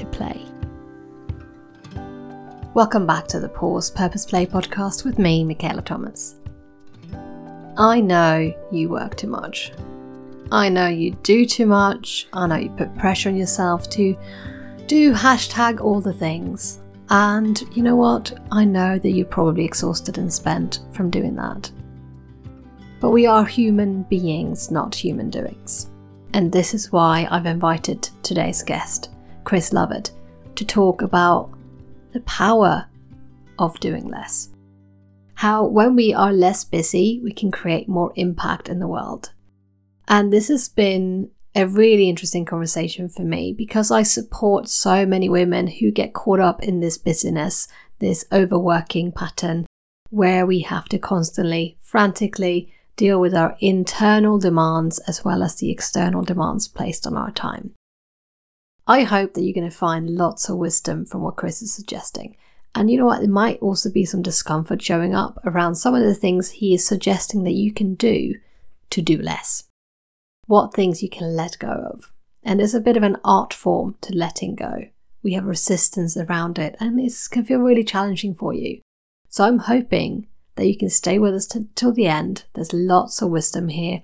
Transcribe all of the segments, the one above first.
to play. Welcome back to the Pause Purpose Play podcast with me, Michaela Thomas. I know you work too much. I know you do too much. I know you put pressure on yourself to do hashtag all the things. And you know what? I know that you're probably exhausted and spent from doing that. But we are human beings, not human doings. And this is why I've invited today's guest, Chris Lovett, to talk about the power of doing less. How, when we are less busy, we can create more impact in the world. And this has been a really interesting conversation for me because I support so many women who get caught up in this busyness, this overworking pattern, where we have to constantly, frantically deal with our internal demands as well as the external demands placed on our time. I hope that you're going to find lots of wisdom from what Chris is suggesting. And you know what? There might also be some discomfort showing up around some of the things he is suggesting that you can do to do less. What things you can let go of. And there's a bit of an art form to letting go. We have resistance around it, and it can feel really challenging for you. So I'm hoping that you can stay with us t- till the end. There's lots of wisdom here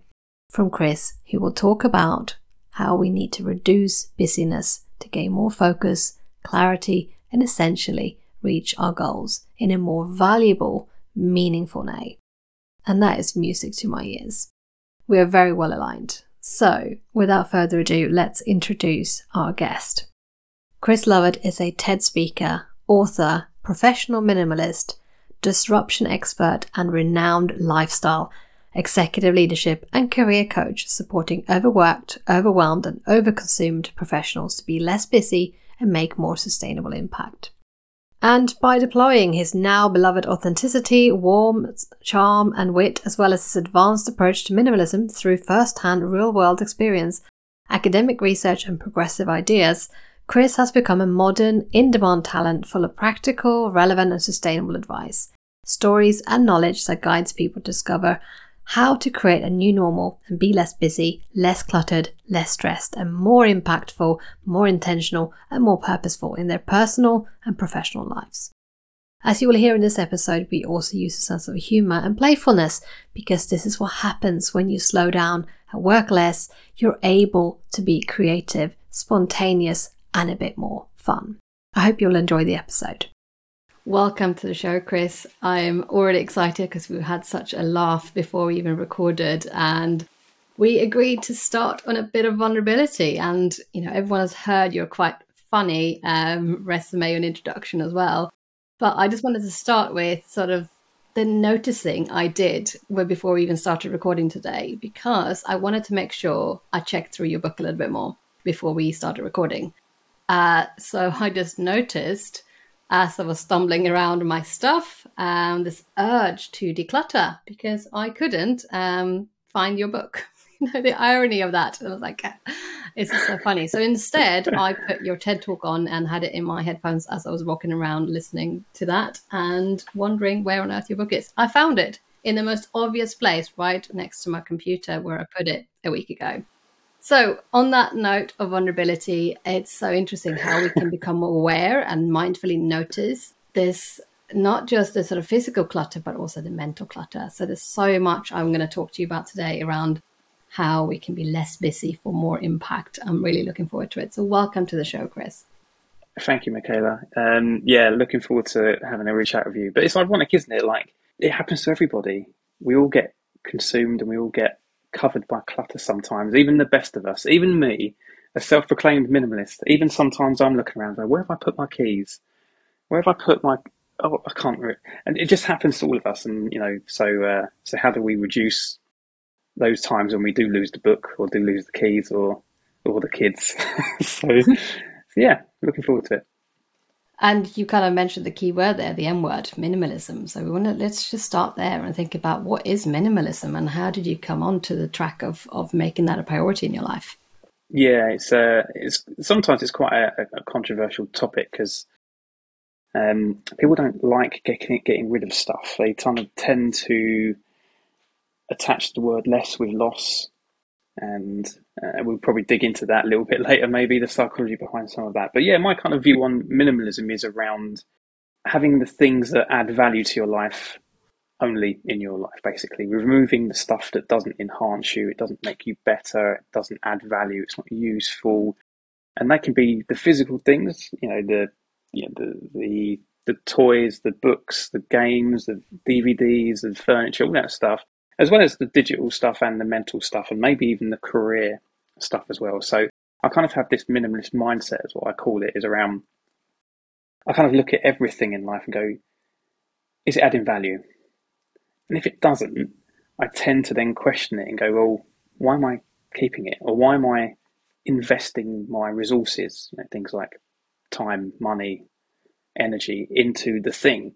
from Chris, who will talk about how we need to reduce busyness to gain more focus, clarity, and essentially reach our goals in a more valuable, meaningful way. And that is music to my ears. We are very well aligned. So, without further ado, let's introduce our guest. Chris Lovett is a TED speaker, author, professional minimalist, disruption expert, and renowned lifestyle, executive leadership, and career coach supporting overworked, overwhelmed, and overconsumed professionals to be less busy and make more sustainable impact. And by deploying his now beloved authenticity, warmth, charm, and wit, as well as his advanced approach to minimalism through first hand real world experience, academic research, and progressive ideas, Chris has become a modern, in demand talent full of practical, relevant, and sustainable advice, stories, and knowledge that guides people to discover how to create a new normal and be less busy, less cluttered, less stressed, and more impactful, more intentional, and more purposeful in their personal and professional lives. As you will hear in this episode, we also use a sense of humour and playfulness because this is what happens when you slow down and work less. You're able to be creative, spontaneous, and a bit more fun. I hope you'll enjoy the episode. Welcome to the show, Chris. I'm already excited because we had such a laugh before we even recorded, and we agreed to start on a bit of vulnerability. And you know, everyone has heard your quite funny um, resume and introduction as well. But I just wanted to start with sort of the noticing I did before we even started recording today, because I wanted to make sure I checked through your book a little bit more before we started recording. Uh, so I just noticed as I was stumbling around my stuff, um, this urge to declutter because I couldn't um, find your book. you know, the irony of that. I was like, it's just so funny. So instead, I put your TED talk on and had it in my headphones as I was walking around listening to that and wondering where on earth your book is. I found it in the most obvious place right next to my computer where I put it a week ago. So, on that note of vulnerability, it's so interesting how we can become aware and mindfully notice this not just the sort of physical clutter, but also the mental clutter. So, there's so much I'm going to talk to you about today around how we can be less busy for more impact. I'm really looking forward to it. So, welcome to the show, Chris. Thank you, Michaela. Um, yeah, looking forward to having a reach chat with you. But it's ironic, isn't it? Like, it happens to everybody. We all get consumed and we all get covered by clutter sometimes, even the best of us, even me, a self proclaimed minimalist, even sometimes I'm looking around where have I put my keys? Where have I put my oh I can't re-. and it just happens to all of us and you know, so uh, so how do we reduce those times when we do lose the book or do lose the keys or or the kids? so yeah, looking forward to it. And you kind of mentioned the key word there, the M word, minimalism. So we want to let's just start there and think about what is minimalism and how did you come onto the track of of making that a priority in your life? Yeah, it's uh, it's sometimes it's quite a, a controversial topic because um, people don't like getting getting rid of stuff. They kind of tend to attach the word less with loss, and uh, we'll probably dig into that a little bit later, maybe the psychology behind some of that. But yeah, my kind of view on minimalism is around having the things that add value to your life only in your life, basically. Removing the stuff that doesn't enhance you, it doesn't make you better, it doesn't add value, it's not useful. And that can be the physical things, you know, the you know, the the the toys, the books, the games, the DVDs, the furniture, all that stuff, as well as the digital stuff and the mental stuff, and maybe even the career stuff as well. So I kind of have this minimalist mindset, is what I call it, is around. I kind of look at everything in life and go, is it adding value? And if it doesn't, I tend to then question it and go, well, why am I keeping it? Or why am I investing my resources, you know, things like time, money, energy into the thing?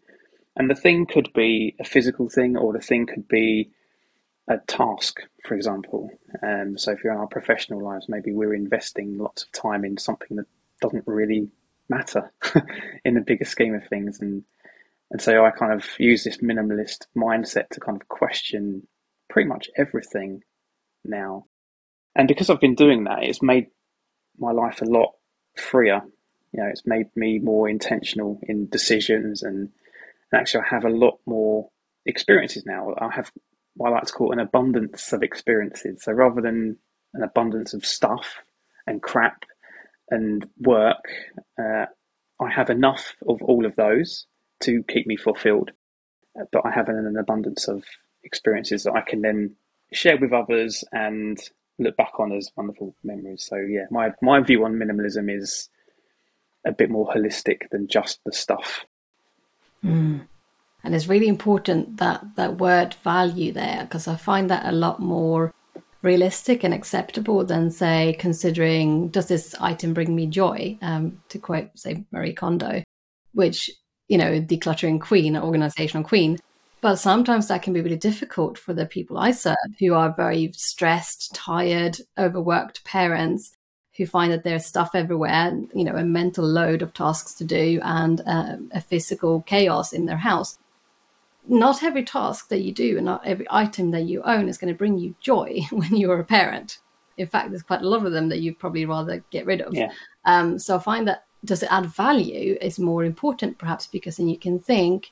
And the thing could be a physical thing, or the thing could be a task, for example. Um, so if you're in our professional lives, maybe we're investing lots of time in something that doesn't really matter in the bigger scheme of things. And and so I kind of use this minimalist mindset to kind of question pretty much everything now. And because I've been doing that, it's made my life a lot freer. You know, it's made me more intentional in decisions and, and actually I have a lot more experiences now. I have what I like to call an abundance of experiences. So rather than an abundance of stuff and crap and work, uh, I have enough of all of those to keep me fulfilled. But I have an, an abundance of experiences that I can then share with others and look back on as wonderful memories. So yeah, my my view on minimalism is a bit more holistic than just the stuff. Mm. And it's really important that that word value there because I find that a lot more realistic and acceptable than say considering does this item bring me joy um, to quote say marie kondo which you know, decluttering queen, organizational queen. But sometimes that can be really difficult for the people I serve who are very stressed, tired, overworked parents who find that there's stuff everywhere, you know, a mental load of tasks to do and uh, a physical chaos in their house. Not every task that you do and not every item that you own is going to bring you joy when you're a parent. In fact, there's quite a lot of them that you'd probably rather get rid of. Yeah. Um, so I find that does it add value is more important perhaps because then you can think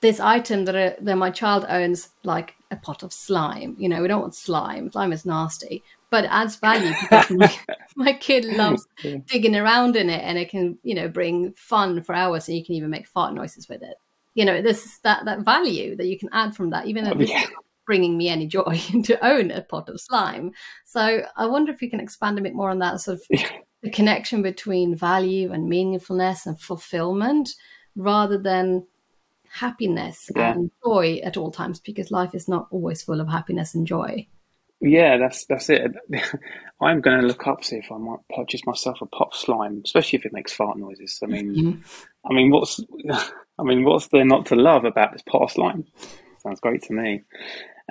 this item that, a, that my child owns like a pot of slime you know we don't want slime slime is nasty but it adds value because my, my, kid loves digging around in it and it can you know bring fun for hours and you can even make fart noises with it you know this that that value that you can add from that even though oh, yeah. bringing me any joy to own a pot of slime so i wonder if you can expand a bit more on that sort of the connection between value and meaningfulness and fulfillment rather than happiness yeah. and joy at all times because life is not always full of happiness and joy. Yeah, that's that's it. I'm going to look up see if I might purchase myself a pot of slime, especially if it makes fart noises. I mean, mm-hmm. I mean, what's I mean, what's there not to love about this pot of slime? Sounds great to me.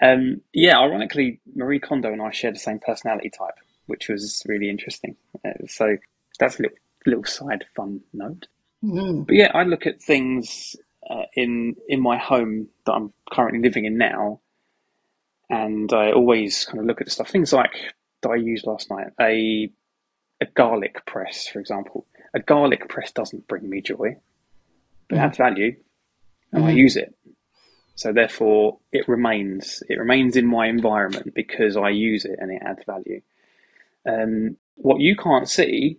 Um, yeah, ironically, Marie Kondo and I share the same personality type which was really interesting. Uh, so that's a little, little side fun note. Mm. But yeah, I look at things uh, in in my home that I'm currently living in now, and I always kind of look at the stuff. Things like that I used last night, a a garlic press, for example. A garlic press doesn't bring me joy, but mm. it adds value, and mm. I use it. So therefore, it remains. It remains in my environment because I use it and it adds value. Um, what you can't see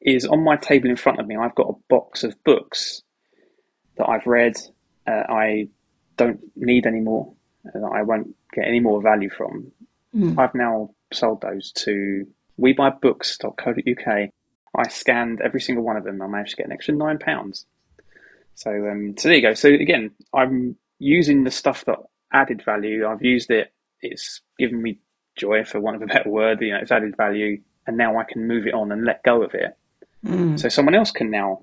is on my table in front of me, I've got a box of books that I've read, uh, I don't need anymore, and I won't get any more value from. Mm. I've now sold those to webuyBooks.co.uk. I scanned every single one of them. I managed to get an extra nine pounds. So, um, so there you go. So again, I'm using the stuff that added value. I've used it. It's given me joy, for want of a better word. You know, it's added value, and now I can move it on and let go of it. Mm. So someone else can now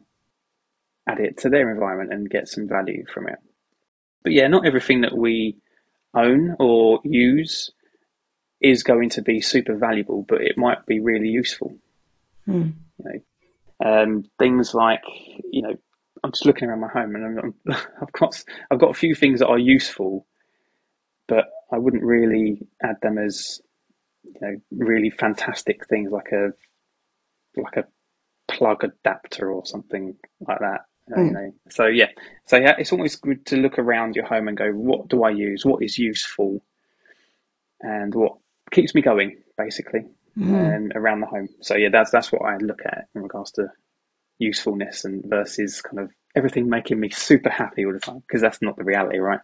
add it to their environment and get some value from it. But yeah, not everything that we own or use is going to be super valuable, but it might be really useful. Mm. You know, um, things like you know, I'm just looking around my home and I'm, I've got I've got a few things that are useful, but I wouldn't really add them as you know really fantastic things like a like a plug adapter or something like that. Mm. You know, so yeah, so yeah, it's always good to look around your home and go, what do I use? What is useful, and what keeps me going, basically, mm. um, around the home. So yeah, that's that's what I look at in regards to usefulness and versus kind of everything making me super happy all the time because that's not the reality, right?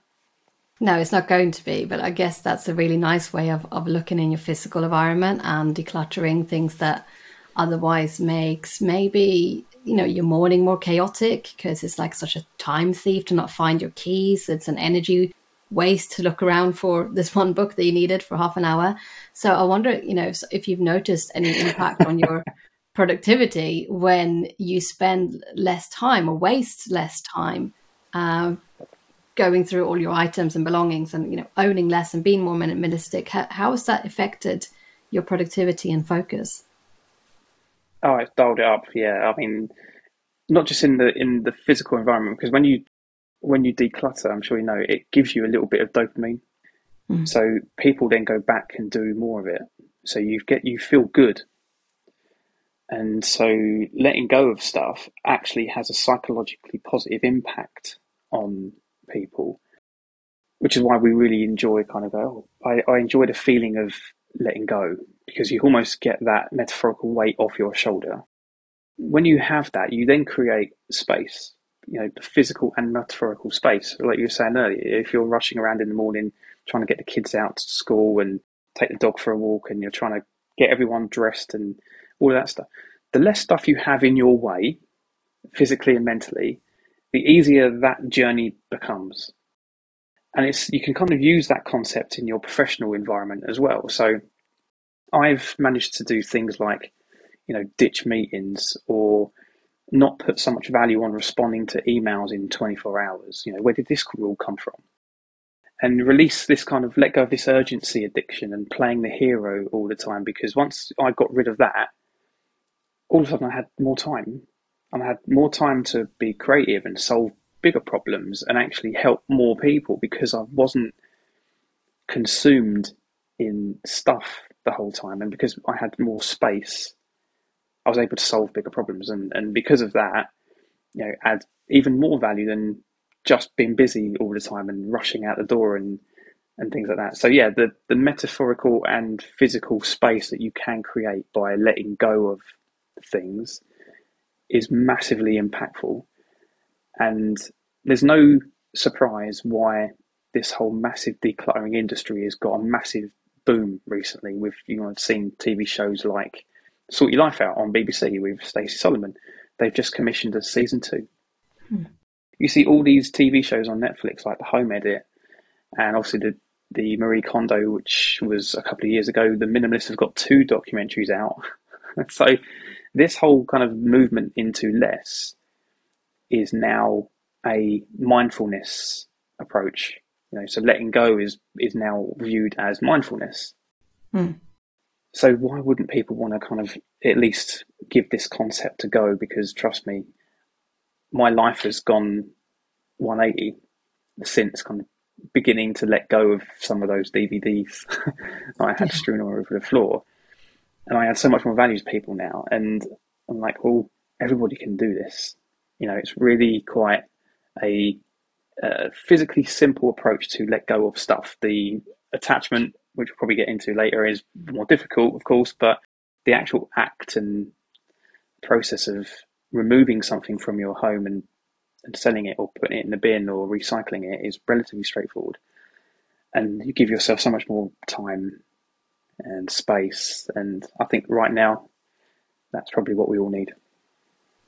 No, it's not going to be, but I guess that's a really nice way of, of looking in your physical environment and decluttering things that otherwise makes maybe you know your morning more chaotic because it's like such a time thief to not find your keys it's an energy waste to look around for this one book that you needed for half an hour so i wonder you know if, if you've noticed any impact on your productivity when you spend less time or waste less time um, going through all your items and belongings and you know owning less and being more minimalistic how, how has that affected your productivity and focus Oh, it's dialed it up. Yeah, I mean, not just in the in the physical environment, because when you when you declutter, I'm sure you know it gives you a little bit of dopamine. Mm. So people then go back and do more of it. So you get you feel good, and so letting go of stuff actually has a psychologically positive impact on people, which is why we really enjoy kind of oh, I, I enjoy the feeling of letting go because you almost get that metaphorical weight off your shoulder. When you have that, you then create space, you know, the physical and metaphorical space. Like you were saying earlier, if you're rushing around in the morning trying to get the kids out to school and take the dog for a walk and you're trying to get everyone dressed and all that stuff, the less stuff you have in your way, physically and mentally, the easier that journey becomes. And it's you can kind of use that concept in your professional environment as well. So I've managed to do things like, you know, ditch meetings or not put so much value on responding to emails in 24 hours. You know, where did this rule come from? And release this kind of let go of this urgency addiction and playing the hero all the time. Because once I got rid of that, all of a sudden I had more time and I had more time to be creative and solve bigger problems and actually help more people because I wasn't consumed in stuff the whole time. And because I had more space, I was able to solve bigger problems. And, and because of that, you know, add even more value than just being busy all the time and rushing out the door and and things like that. So yeah, the the metaphorical and physical space that you can create by letting go of things is massively impactful. And there's no surprise why this whole massive decluttering industry has got a massive boom recently. With you know, I've seen TV shows like Sort Your Life Out on BBC with Stacey Solomon. They've just commissioned a season two. Hmm. You see all these TV shows on Netflix, like The Home Edit, and obviously the the Marie Kondo, which was a couple of years ago. The Minimalists have got two documentaries out. so this whole kind of movement into less is now a mindfulness approach you know, so letting go is is now viewed as mindfulness. Mm. So why wouldn't people want to kind of at least give this concept a go? Because trust me, my life has gone 180 since kind of beginning to let go of some of those DVDs I had yeah. strewn all over the floor. And I had so much more value to people now. And I'm like, well, everybody can do this. You know, it's really quite a a physically simple approach to let go of stuff. The attachment, which we'll probably get into later, is more difficult, of course, but the actual act and process of removing something from your home and, and selling it or putting it in the bin or recycling it is relatively straightforward. And you give yourself so much more time and space. And I think right now, that's probably what we all need.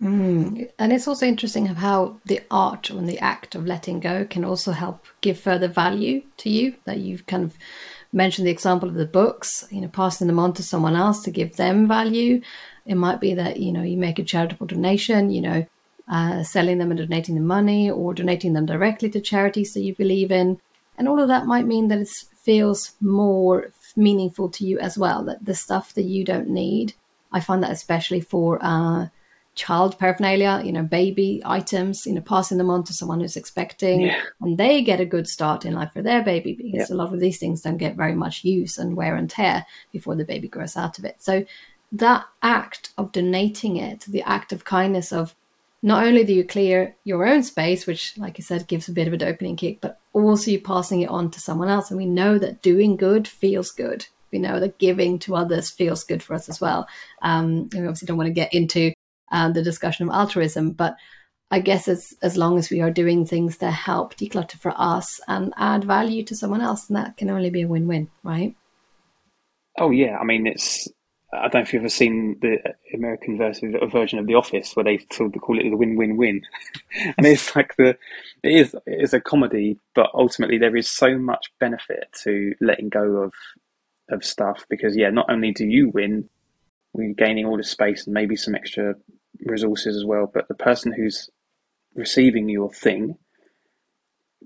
Mm. And it's also interesting of how the art and the act of letting go can also help give further value to you. That you've kind of mentioned the example of the books, you know, passing them on to someone else to give them value. It might be that, you know, you make a charitable donation, you know, uh, selling them and donating the money or donating them directly to charities that you believe in. And all of that might mean that it feels more meaningful to you as well, that the stuff that you don't need. I find that especially for uh, child paraphernalia, you know, baby items, you know, passing them on to someone who's expecting yeah. and they get a good start in life for their baby because a lot of these things don't get very much use and wear and tear before the baby grows out of it. So that act of donating it, the act of kindness of not only do you clear your own space, which, like I said, gives a bit of a dopamine kick, but also you're passing it on to someone else. And we know that doing good feels good. We know that giving to others feels good for us as well. Um, we obviously don't want to get into uh, the discussion of altruism, but I guess as as long as we are doing things that help declutter for us and add value to someone else, then that can only be a win-win, right? Oh yeah, I mean it's I don't know if you've ever seen the American version of The Office where they sort of call it the win-win-win, and it's like the it is it is a comedy, but ultimately there is so much benefit to letting go of of stuff because yeah, not only do you win, we're gaining all the space and maybe some extra resources as well, but the person who's receiving your thing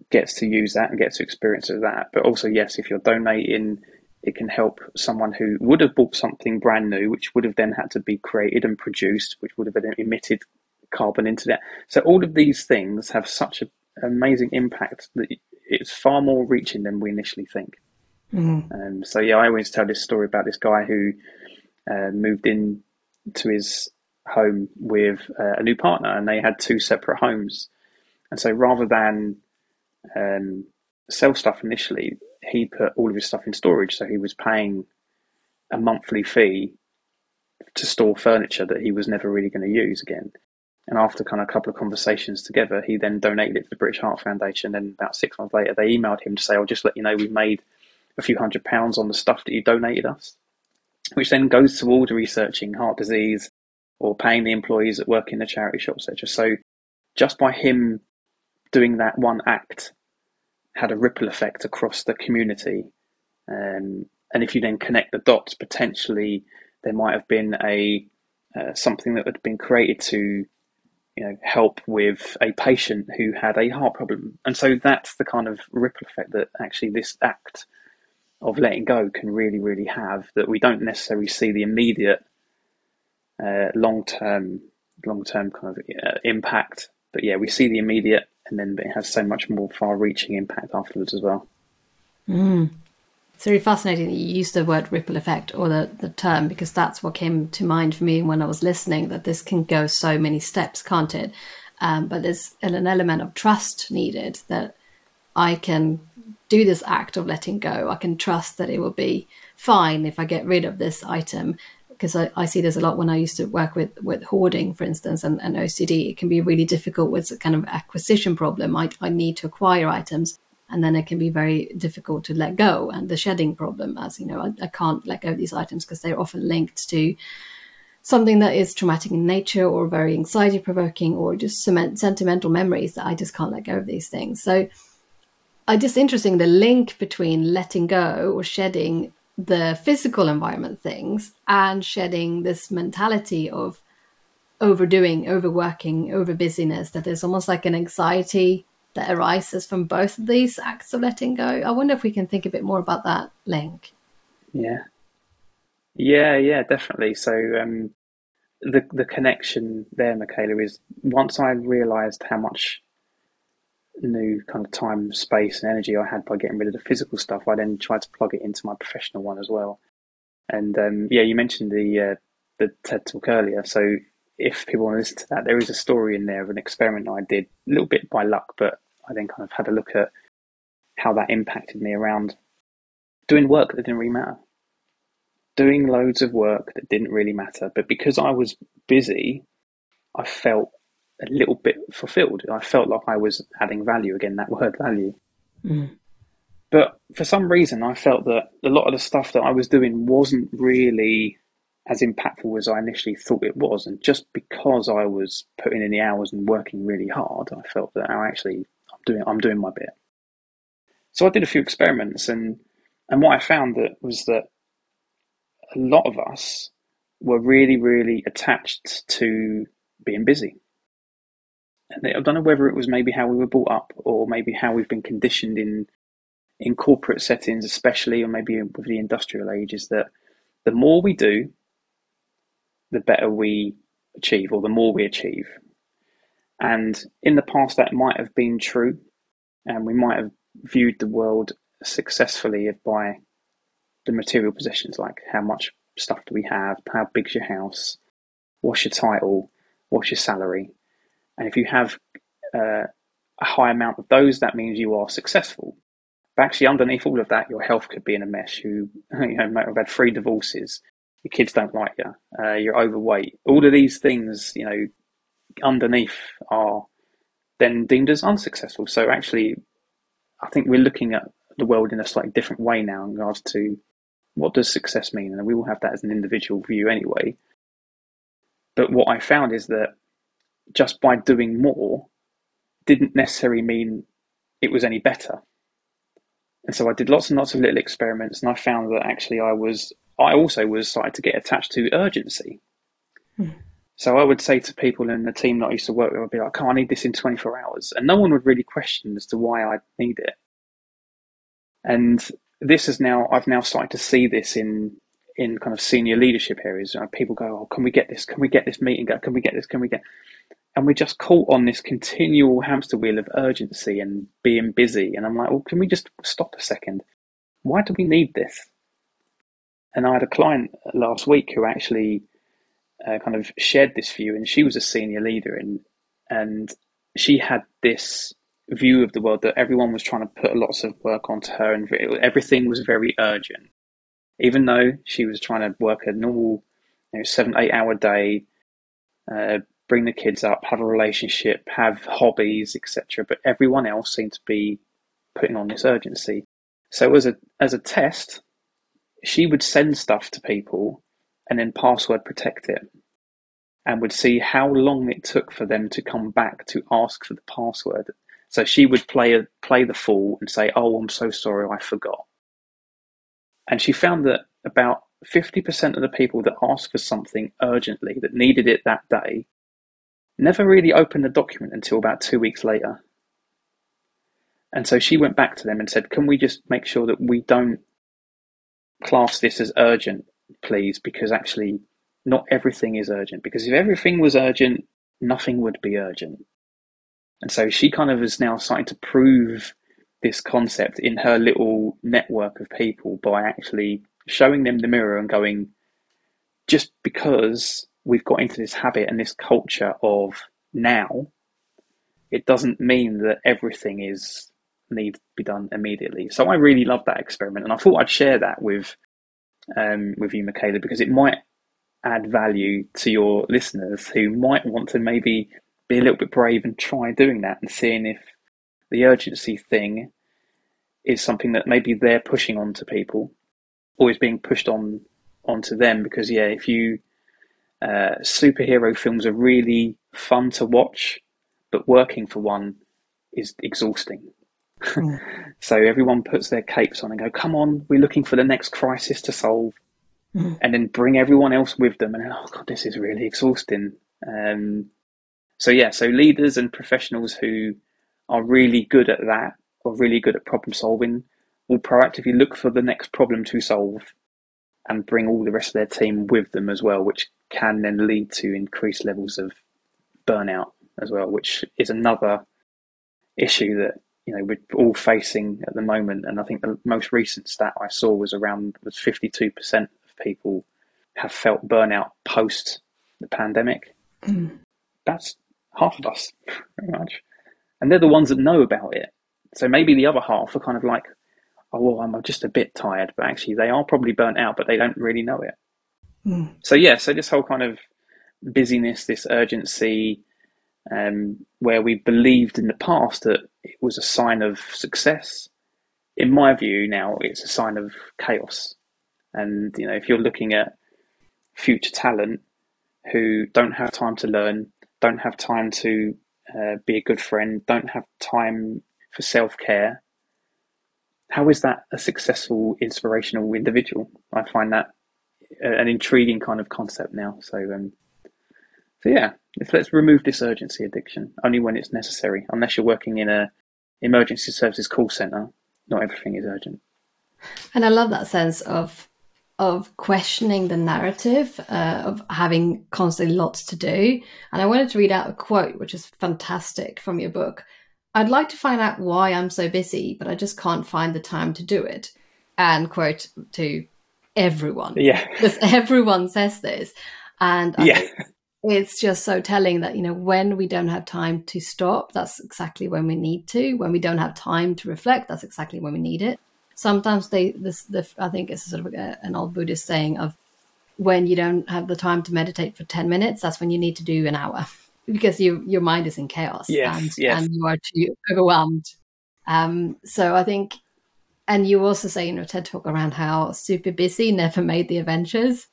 gets to use that and gets to experience that. But also, yes, if you're donating it can help someone who would have bought something brand new, which would have then had to be created and produced, which would have been emitted carbon into that. So all of these things have such an amazing impact that it's far more reaching than we initially think. Mm. Um, so yeah, I always tell this story about this guy who uh, moved in to his home with uh, a new partner, and they had two separate homes. And so rather than um, sell stuff initially, he put all of his stuff in storage, so he was paying a monthly fee to store furniture that he was never really going to use again. And after kind of a couple of conversations together, he then donated it to the British Heart Foundation. And about six months later, they emailed him to say, "I'll just let you know we've made a few hundred pounds on the stuff that you donated us," which then goes towards researching heart disease or paying the employees that work in the charity shop, etc. So just by him doing that one act had a ripple effect across the community. Um, and if you then connect the dots, potentially there might have been a uh, something that had been created to you know help with a patient who had a heart problem, and so that's the kind of ripple effect that actually this act of letting go can really really have that we don't necessarily see the immediate uh, long term long term kind of uh, impact, but yeah, we see the immediate and then it has so much more far-reaching impact afterwards as well. Mm. It's really fascinating that you used the word ripple effect or the, the term because that's what came to mind for me when I was listening. That this can go so many steps, can't it? Um, but there's an element of trust needed that I can do this act of letting go. I can trust that it will be fine if I get rid of this item because I, I, see this a lot when I used to work with with hoarding, for instance, and, and OCD. It can be really difficult with a kind of acquisition problem. I, I need to acquire items, and then it can be very difficult to let go. And the shedding problem, as you know, I, I can't let go of these items because they're often linked to something that is traumatic in nature or very anxiety provoking or just cement, sentimental memories that I just can't let go of these things. So I just interesting the link between letting go or shedding the physical environment things and shedding this mentality of overdoing, overworking, over busyness, that there's almost like an anxiety that arises from both of these acts of letting go. I wonder if we can think a bit more about that link. Yeah. Yeah, yeah, definitely. So um, the the connection there, Michaela, is once I realised how much new kind of time, space, and energy I had by getting rid of the physical stuff, I then tried to plug it into my professional one as well. And um, yeah, you mentioned the uh, the TED talk earlier. So if people want to listen to that, there is a story in there of an experiment I did, a little bit by luck, but I then kind of had a look at how that impacted me around doing work that didn't really matter, doing loads of work that didn't really matter. But because I was busy, I felt a little bit fulfilled. I felt like I was adding value again, that word value. Mm. But for some reason, I felt that a lot of the stuff that I was doing wasn't really as impactful as I initially thought it was. And just because I was putting in the hours and working really hard, I felt that I actually I'm doing I'm doing my bit. So I did a few experiments, and and what I found that was that a lot of us were really, really attached to being busy. I don't know whether it was maybe how we were brought up or maybe how we've been conditioned in in corporate settings, especially, or maybe with the industrial age, is that the more we do, the better we achieve, or the more we achieve. And in the past, that might have been true, and we might have viewed the world successfully by the material possessions, like how much stuff do we have, how big's your house, what's your title, what's your salary. And if you have uh, a high amount of those, that means you are successful. But actually, underneath all of that, your health could be in a mess. You, you know, might have had three divorces. Your kids don't like you. Uh, you're overweight. All of these things, you know, underneath are then deemed as unsuccessful. So actually, I think we're looking at the world in a slightly different way now in regards to what does success mean, and we all have that as an individual view anyway. But what I found is that just by doing more didn't necessarily mean it was any better. And so I did lots and lots of little experiments, and I found that actually I was, I also was starting to get attached to urgency. Hmm. So I would say to people in the team that I used to work with, I'd be like, oh, I need this in 24 hours. And no one would really question as to why I need it. And this is now, I've now started to see this in in kind of senior leadership areas. Uh, people go, oh, can we get this? Can we get this meeting? Can we get this? Can we get? And we're just caught on this continual hamster wheel of urgency and being busy. And I'm like, well, can we just stop a second? Why do we need this? And I had a client last week who actually uh, kind of shared this view, and she was a senior leader, and and she had this view of the world that everyone was trying to put lots of work onto her, and everything was very urgent even though she was trying to work a normal, you know, seven, eight hour day, uh, bring the kids up, have a relationship, have hobbies, etc. But everyone else seemed to be putting on this urgency. So as a as a test, she would send stuff to people and then password protect it and would see how long it took for them to come back to ask for the password. So she would play a, play the fool and say, "Oh, I'm so sorry, I forgot." And she found that about 50% of the people that asked for something urgently, that needed it that day, never really opened the document until about two weeks later. And so she went back to them and said, Can we just make sure that we don't class this as urgent, please? Because actually, not everything is urgent. Because if everything was urgent, nothing would be urgent. And so she kind of is now starting to prove this concept in her little network of people by actually showing them the mirror and going, just because we've got into this habit and this culture of now, it doesn't mean that everything is need to be done immediately. So I really love that experiment, and I thought I'd share that with um, with you, Michaela, because it might add value to your listeners who might want to maybe be a little bit brave and try doing that and seeing if the urgency thing is something that maybe they're pushing onto people or is being pushed on onto them because yeah if you uh, superhero films are really fun to watch but working for one is exhausting mm. so everyone puts their capes on and go come on we're looking for the next crisis to solve mm. and then bring everyone else with them and oh god this is really exhausting um, so yeah so leaders and professionals who are really good at that or really good at problem solving will proactively look for the next problem to solve and bring all the rest of their team with them as well, which can then lead to increased levels of burnout as well, which is another issue that you know we're all facing at the moment. And I think the most recent stat I saw was around was fifty two percent of people have felt burnout post the pandemic. Mm. That's half of us, pretty much and they're the ones that know about it. So maybe the other half are kind of like, oh, well, I'm just a bit tired, but actually they are probably burnt out, but they don't really know it. Mm. So yeah, so this whole kind of busyness, this urgency, um, where we believed in the past that it was a sign of success. In my view, now it's a sign of chaos. And you know, if you're looking at future talent who don't have time to learn, don't have time to uh, be a good friend, don't have time for self care, how is that a successful, inspirational individual? I find that an intriguing kind of concept now. So, um, so yeah, let's remove this urgency addiction only when it's necessary. Unless you're working in a emergency services call center, not everything is urgent. And I love that sense of of questioning the narrative uh, of having constantly lots to do. And I wanted to read out a quote, which is fantastic from your book. I'd like to find out why I'm so busy, but I just can't find the time to do it. And quote to everyone. Yeah. Because everyone says this. And yeah. it's just so telling that, you know, when we don't have time to stop, that's exactly when we need to. When we don't have time to reflect, that's exactly when we need it sometimes they this the I think it's sort of a, an old Buddhist saying of when you don't have the time to meditate for 10 minutes that's when you need to do an hour because you your mind is in chaos yes, and, yes. and you are too overwhelmed um, so I think and you also say in your TED talk around how super busy never made the Avengers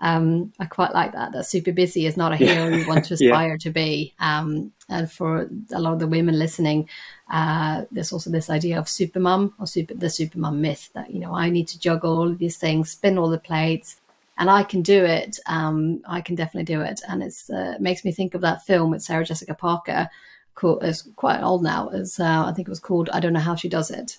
um, I quite like that. That super busy is not a hero you want to aspire yeah. to be. Um, and for a lot of the women listening, uh, there's also this idea of super mum or super the super mum myth that you know I need to juggle all of these things, spin all the plates, and I can do it. Um, I can definitely do it, and it's uh, makes me think of that film with Sarah Jessica Parker. Called, it's quite old now. As uh, I think it was called I don't know how she does it,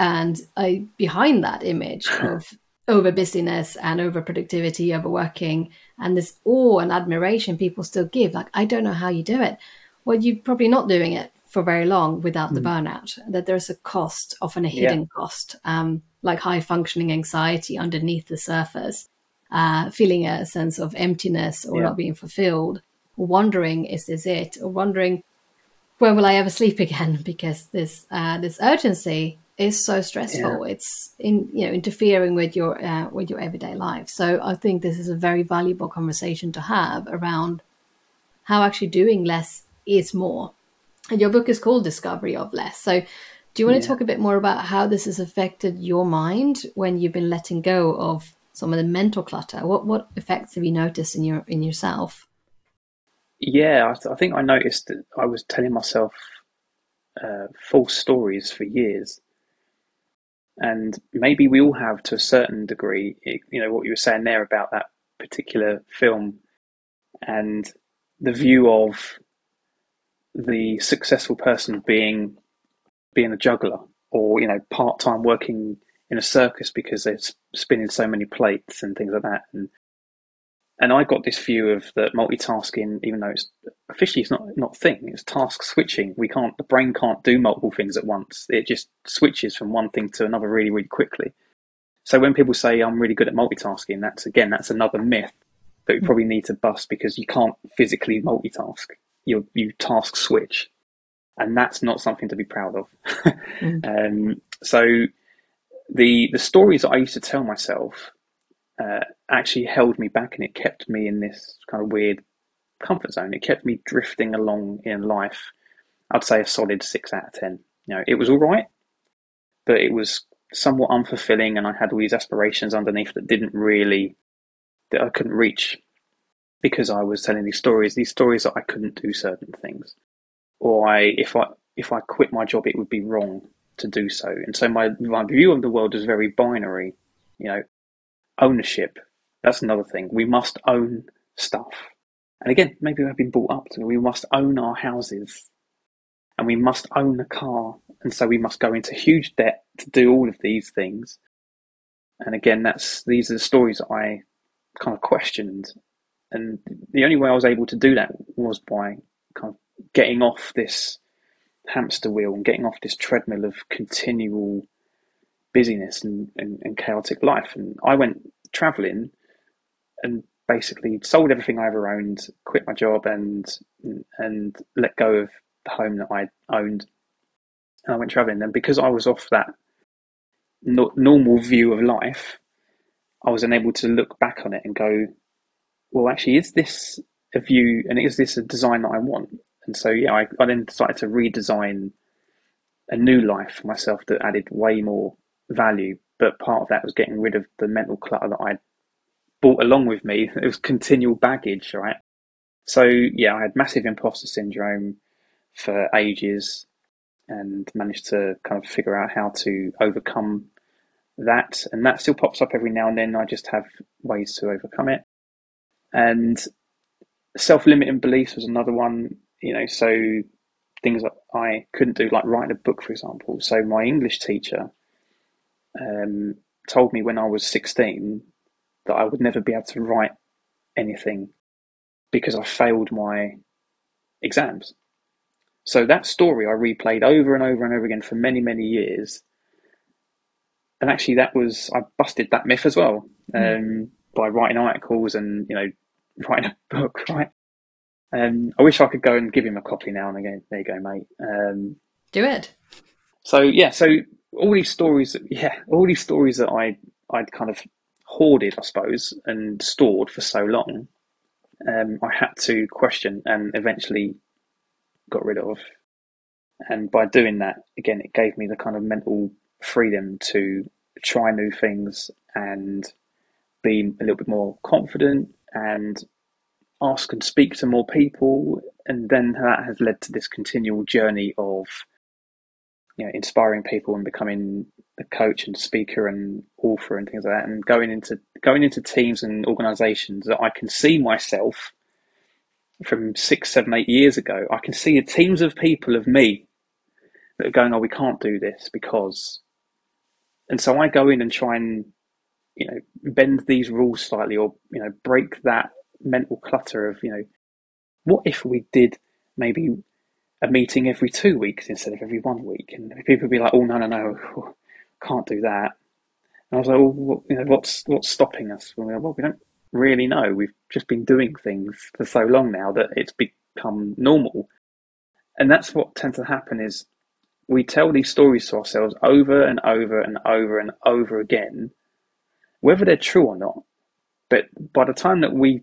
and I behind that image of over busyness and over productivity, overworking, and this awe and admiration people still give. Like, I don't know how you do it. Well, you're probably not doing it for very long without mm. the hmm. burnout. That there's a cost, often a hidden yeah. cost, um, like high functioning anxiety underneath the surface, uh, feeling a sense of emptiness or yeah. not being fulfilled, wondering, is this it? Or wondering, when will I ever sleep again? Because this uh, this urgency is so stressful. Yeah. It's in you know interfering with your uh, with your everyday life. So I think this is a very valuable conversation to have around how actually doing less is more. And your book is called Discovery of Less. So do you want yeah. to talk a bit more about how this has affected your mind when you've been letting go of some of the mental clutter? What what effects have you noticed in your in yourself? Yeah, I, th- I think I noticed that I was telling myself uh, false stories for years and maybe we all have to a certain degree. You know what you were saying there about that particular film, and the view of the successful person being being a juggler, or you know part time working in a circus because they're spinning so many plates and things like that, and and I got this view of that multitasking, even though it's officially it's not not thing, it's task switching. We can't the brain can't do multiple things at once. It just switches from one thing to another really, really quickly. So when people say I'm really good at multitasking, that's again that's another myth that we probably need to bust because you can't physically multitask. You you task switch, and that's not something to be proud of. mm. um, so the the stories that I used to tell myself uh, actually held me back and it kept me in this kind of weird comfort zone. It kept me drifting along in life. I'd say a solid six out of ten. You know, it was all right, but it was somewhat unfulfilling, and I had all these aspirations underneath that didn't really that I couldn't reach because I was telling these stories. These stories that I couldn't do certain things, or I if I if I quit my job, it would be wrong to do so. And so my my view of the world was very binary. You know, ownership. That's another thing. We must own stuff. And again, maybe we've been brought up to we must own our houses and we must own a car. And so we must go into huge debt to do all of these things. And again, that's these are the stories that I kind of questioned. And the only way I was able to do that was by kind of getting off this hamster wheel and getting off this treadmill of continual busyness and, and, and chaotic life. And I went traveling and basically sold everything I ever owned, quit my job, and and let go of the home that I owned. And I went traveling. And because I was off that no, normal view of life, I was unable to look back on it and go, well, actually, is this a view and is this a design that I want? And so, yeah, I, I then decided to redesign a new life for myself that added way more value, but part of that was getting rid of the mental clutter that I brought along with me. It was continual baggage, right? So yeah, I had massive imposter syndrome for ages and managed to kind of figure out how to overcome that, and that still pops up every now and then. I just have ways to overcome it. And self limiting beliefs was another one, you know, so things that I couldn't do, like writing a book, for example. So my English teacher um, told me when I was 16 that I would never be able to write anything because I failed my exams. So that story I replayed over and over and over again for many, many years. And actually, that was, I busted that myth as well mm. um, by writing articles and, you know, writing a book, right? Um, I wish I could go and give him a copy now and again. There you go, mate. Um, Do it. So yeah, so all these stories, yeah, all these stories that I I'd kind of hoarded, I suppose, and stored for so long, um, I had to question and eventually got rid of. And by doing that, again, it gave me the kind of mental freedom to try new things and be a little bit more confident and ask and speak to more people. And then that has led to this continual journey of you know, inspiring people and becoming a coach and speaker and author and things like that, and going into going into teams and organisations that I can see myself from six, seven, eight years ago. I can see the teams of people of me that are going, "Oh, we can't do this because," and so I go in and try and you know bend these rules slightly, or you know break that mental clutter of you know, what if we did maybe a meeting every two weeks instead of every one week. And people would be like, "Oh no, no, no, can't do that." And I was like, "Well, what, you know, what's what's stopping us?" Well, well, we don't really know. We've just been doing things for so long now that it's become normal, and that's what tends to happen. Is we tell these stories to ourselves over and over and over and over again, whether they're true or not. But by the time that we,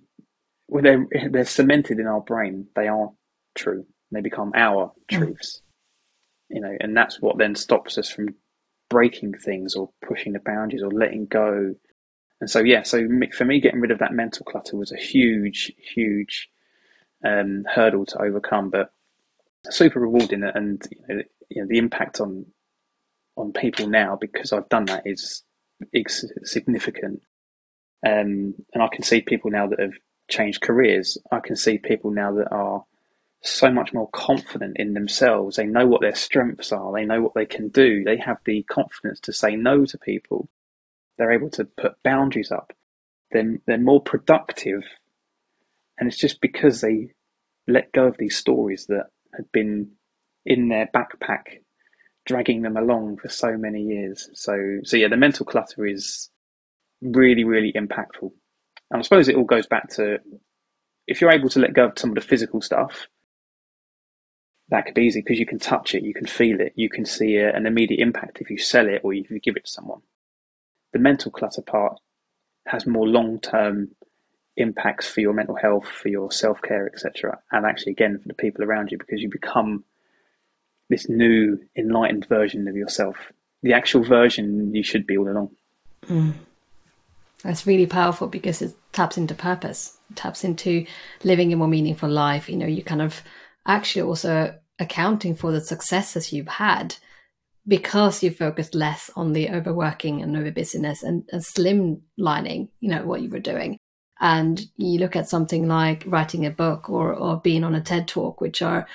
they're, they're cemented in our brain, they are true they become our mm. truths. You know, and that's what then stops us from breaking things or pushing the boundaries or letting go. And so, yeah, so for me, getting rid of that mental clutter was a huge, huge um, hurdle to overcome, but super rewarding. And you know, you know, the impact on on people now because I've done that is, is significant. Um, and I can see people now that have changed careers. I can see people now that are so much more confident in themselves. They know what their strengths are. They know what they can do. They have the confidence to say no to people. They're able to put boundaries up. They're, they're more productive. And it's just because they let go of these stories that had been in their backpack, dragging them along for so many years. So, so yeah, the mental clutter is really, really impactful. And I suppose it all goes back to if you're able to let go of some of the physical stuff, that could be easy because you can touch it, you can feel it, you can see a, an immediate impact if you sell it or if you give it to someone. The mental clutter part has more long term impacts for your mental health, for your self care, etc. And actually, again, for the people around you because you become this new enlightened version of yourself, the actual version you should be all along. Mm. That's really powerful because it taps into purpose, it taps into living a more meaningful life. You know, you kind of actually also accounting for the successes you've had because you focused less on the overworking and over busyness and, and slimlining, you know, what you were doing. And you look at something like writing a book or, or being on a TED talk, which are,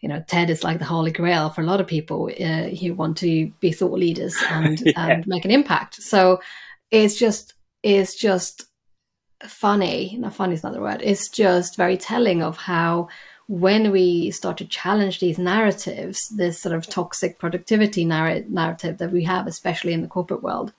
you know, TED is like the holy grail for a lot of people uh, who want to be thought leaders and, yeah. and make an impact. So it's just, it's just funny. Not funny is not the word. It's just very telling of how when we start to challenge these narratives, this sort of toxic productivity narr- narrative that we have, especially in the corporate world,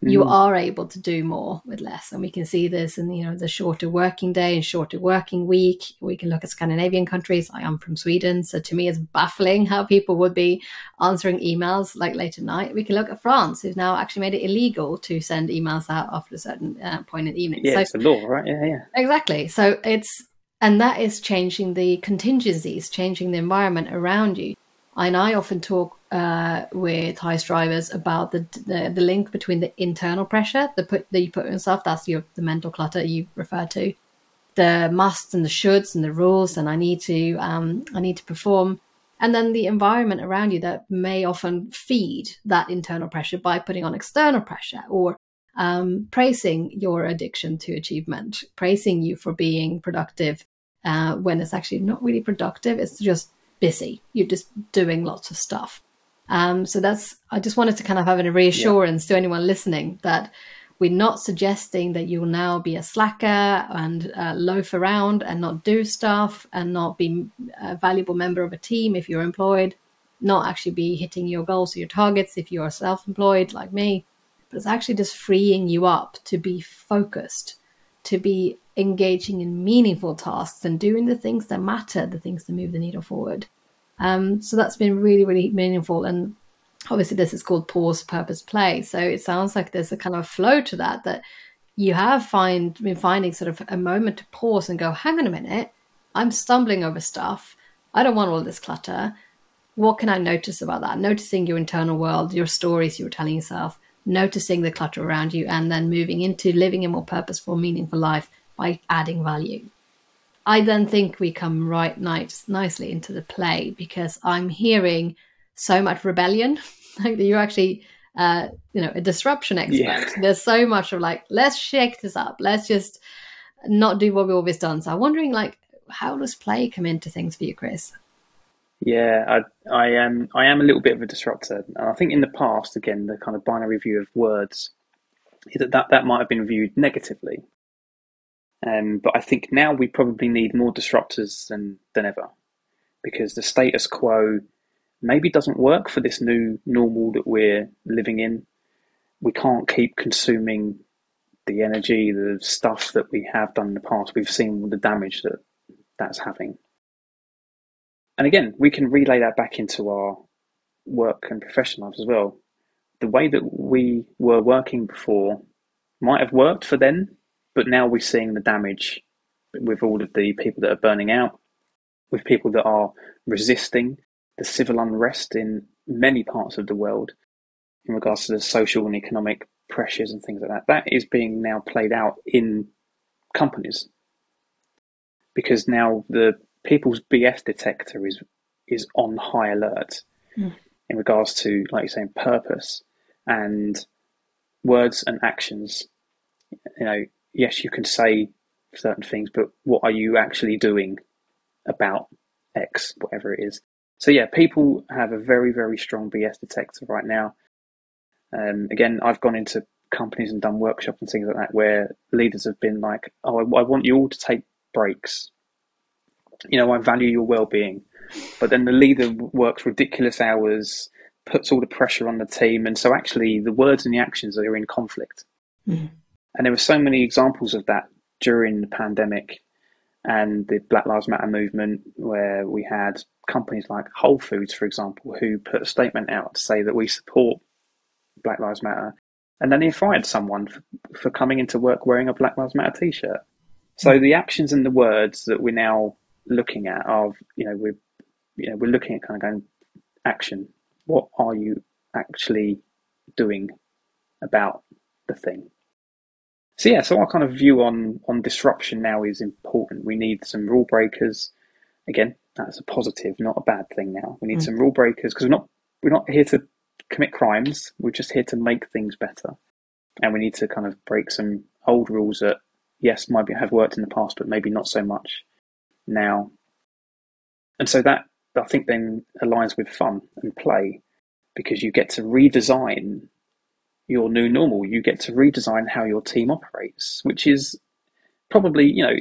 mm. you are able to do more with less. And we can see this in you know the shorter working day and shorter working week. We can look at Scandinavian countries. I am from Sweden, so to me it's baffling how people would be answering emails like late at night. We can look at France, who's now actually made it illegal to send emails out after a certain uh, point in the evening. Yeah, so, it's a law, right? Yeah, yeah. Exactly. So it's and that is changing the contingencies, changing the environment around you. And I often talk uh, with high drivers about the, the, the link between the internal pressure the put that you put on yourself. That's your the mental clutter you refer to, the musts and the shoulds and the rules. And I need to um, I need to perform, and then the environment around you that may often feed that internal pressure by putting on external pressure or um, praising your addiction to achievement, praising you for being productive uh, when it's actually not really productive. It's just busy. You're just doing lots of stuff. Um, so that's, I just wanted to kind of have a reassurance yeah. to anyone listening that we're not suggesting that you will now be a slacker and uh, loaf around and not do stuff and not be a valuable member of a team if you're employed, not actually be hitting your goals or your targets if you're self employed like me. It's actually just freeing you up to be focused, to be engaging in meaningful tasks and doing the things that matter, the things that move the needle forward. Um, so that's been really, really meaningful. And obviously this is called pause purpose play. So it sounds like there's a kind of flow to that that you have find been finding sort of a moment to pause and go hang on a minute. I'm stumbling over stuff. I don't want all this clutter. What can i notice about that? Noticing your internal world your stories you're telling yourself noticing the clutter around you and then moving into living a more purposeful meaningful life by adding value. I then think we come right nice, nicely into the play because i'm hearing so much rebellion. Like you're actually uh, you know a disruption expert. Yeah. there's so much of like let's shake this up. Let's just not do what we've always done. So i'm wondering like how does play come into things for you chris yeah i i am i am a little bit of a disruptor and i think in the past again the kind of binary view of words that that, that might have been viewed negatively um, but i think now we probably need more disruptors than than ever because the status quo maybe doesn't work for this new normal that we're living in. We can't keep consuming the energy, the stuff that we have done in the past. We've seen the damage that that's having. And again, we can relay that back into our work and professional lives as well. The way that we were working before might have worked for then, but now we're seeing the damage with all of the people that are burning out, with people that are resisting the civil unrest in many parts of the world in regards to the social and economic pressures and things like that. That is being now played out in companies because now the people's BS detector is is on high alert mm. in regards to, like you're saying, purpose and words and actions. You know, yes, you can say certain things, but what are you actually doing about X, whatever it is? So yeah, people have a very very strong BS detector right now. Um, again, I've gone into companies and done workshops and things like that where leaders have been like, "Oh, I, I want you all to take breaks. You know, I value your well-being." But then the leader works ridiculous hours, puts all the pressure on the team, and so actually the words and the actions are in conflict. Mm. And there were so many examples of that during the pandemic and the Black Lives Matter movement, where we had companies like Whole Foods, for example, who put a statement out to say that we support Black Lives Matter, and then they fired someone for, for coming into work wearing a Black Lives Matter T-shirt. So mm. the actions and the words that we're now looking at of you know, we're, you know, we're looking at kind of going action. What are you actually doing about the thing? So yeah, so our kind of view on on disruption now is important. We need some rule breakers. Again, that's a positive, not a bad thing. Now we need mm. some rule breakers because we're not we're not here to commit crimes. We're just here to make things better, and we need to kind of break some old rules that yes might be, have worked in the past, but maybe not so much now. And so that I think then aligns with fun and play because you get to redesign your new normal. You get to redesign how your team operates, which is probably, you know,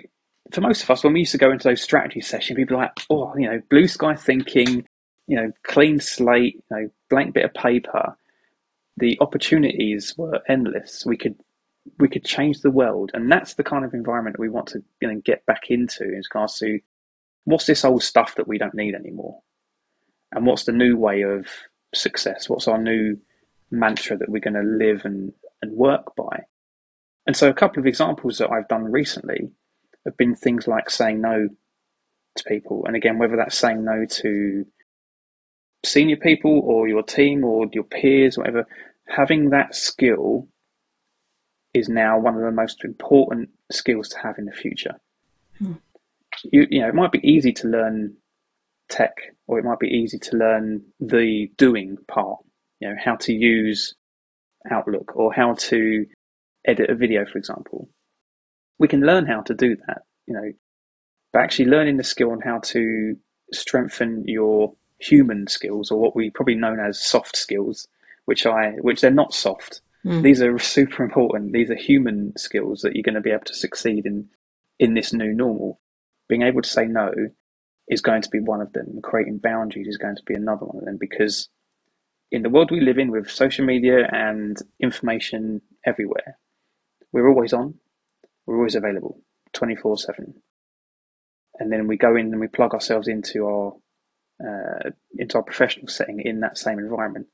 for most of us, when we used to go into those strategy sessions, people were like, oh, you know, blue sky thinking, you know, clean slate, you know, blank bit of paper. The opportunities were endless. We could we could change the world, and that's the kind of environment we want to you know, get back into in regards to what's this old stuff that we don't need anymore, and what's the new way of success? What's our new mantra that we're going to live and, and work by. And so, a couple of examples that I've done recently have been things like saying no to people. And again, whether that's saying no to senior people or your team or your peers, whatever, having that skill is now one of the most important skills to have in the future. Hmm. You, you know, it might be easy to learn tech, or it might be easy to learn the doing part. You know, how to use Outlook or how to edit a video, for example. We can learn how to do that, you know, but actually learning the skill on how to strengthen your human skills or what we probably known as soft skills, which I which they're not soft. Mm. These are super important. These are human skills that you're going to be able to succeed in in this new normal. Being able to say no is going to be one of them. Creating boundaries is going to be another one of them because in the world we live in with social media and information everywhere, we're always on, we're always available 24 7. And then we go in and we plug ourselves into our uh, into our professional setting in that same environment.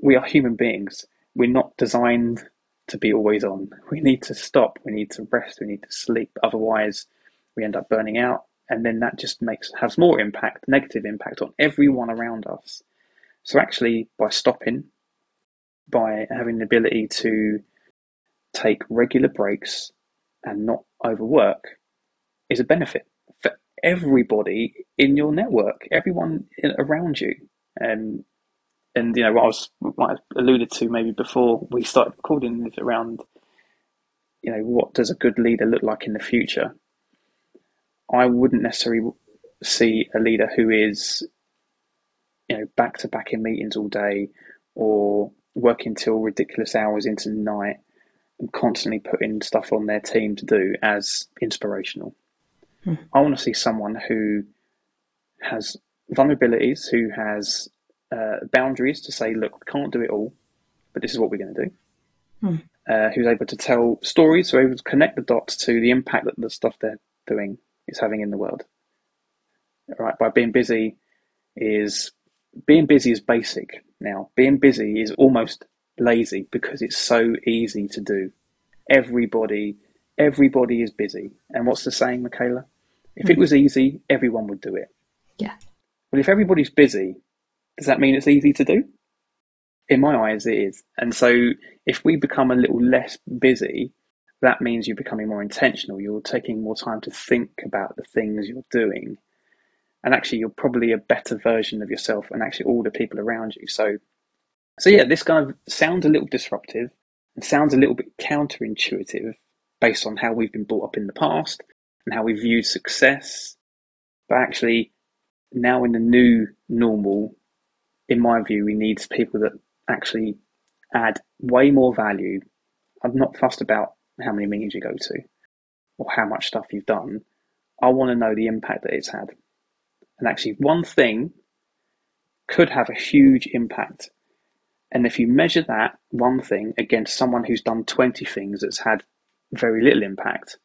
We are human beings. We're not designed to be always on. We need to stop. We need to rest. We need to sleep. Otherwise, we end up burning out, and then that just makes has more impact, negative impact on everyone around us. So actually, by stopping, by having the ability to take regular breaks and not overwork, is a benefit for everybody in your network, everyone around you. And and you know what I was what I alluded to maybe before we started recording is around you know what does a good leader look like in the future. I wouldn't necessarily see a leader who is you know back to back in meetings all day or working till ridiculous hours into the night and constantly putting stuff on their team to do as inspirational. Hmm. I want to see someone who has vulnerabilities, who has uh, boundaries to say, look, we can't do it all, but this is what we're going to do. Hmm. Uh, who's able to tell stories, who able to connect the dots to the impact that the stuff they're doing is having in the world. Right, by being busy is being busy is basic now. Being busy is almost lazy because it's so easy to do. Everybody, everybody is busy. And what's the saying, Michaela? If it hmm. was easy, everyone would do it. Yeah. But if everybody's busy, does that mean it's easy to do? In my eyes, it is. And so if we become a little less busy, that means you're becoming more intentional. You're taking more time to think about the things you're doing and actually you're probably a better version of yourself and actually all the people around you. So, so yeah, this kind of sounds a little disruptive and sounds a little bit counterintuitive based on how we've been brought up in the past and how we viewed success. But actually, now in the new normal, in my view, we need people that actually add way more value. I'm not fussed about how many meetings you go to or how much stuff you've done. I want to know the impact that it's had. And actually, one thing could have a huge impact. And if you measure that one thing against someone who's done 20 things that's had very little impact,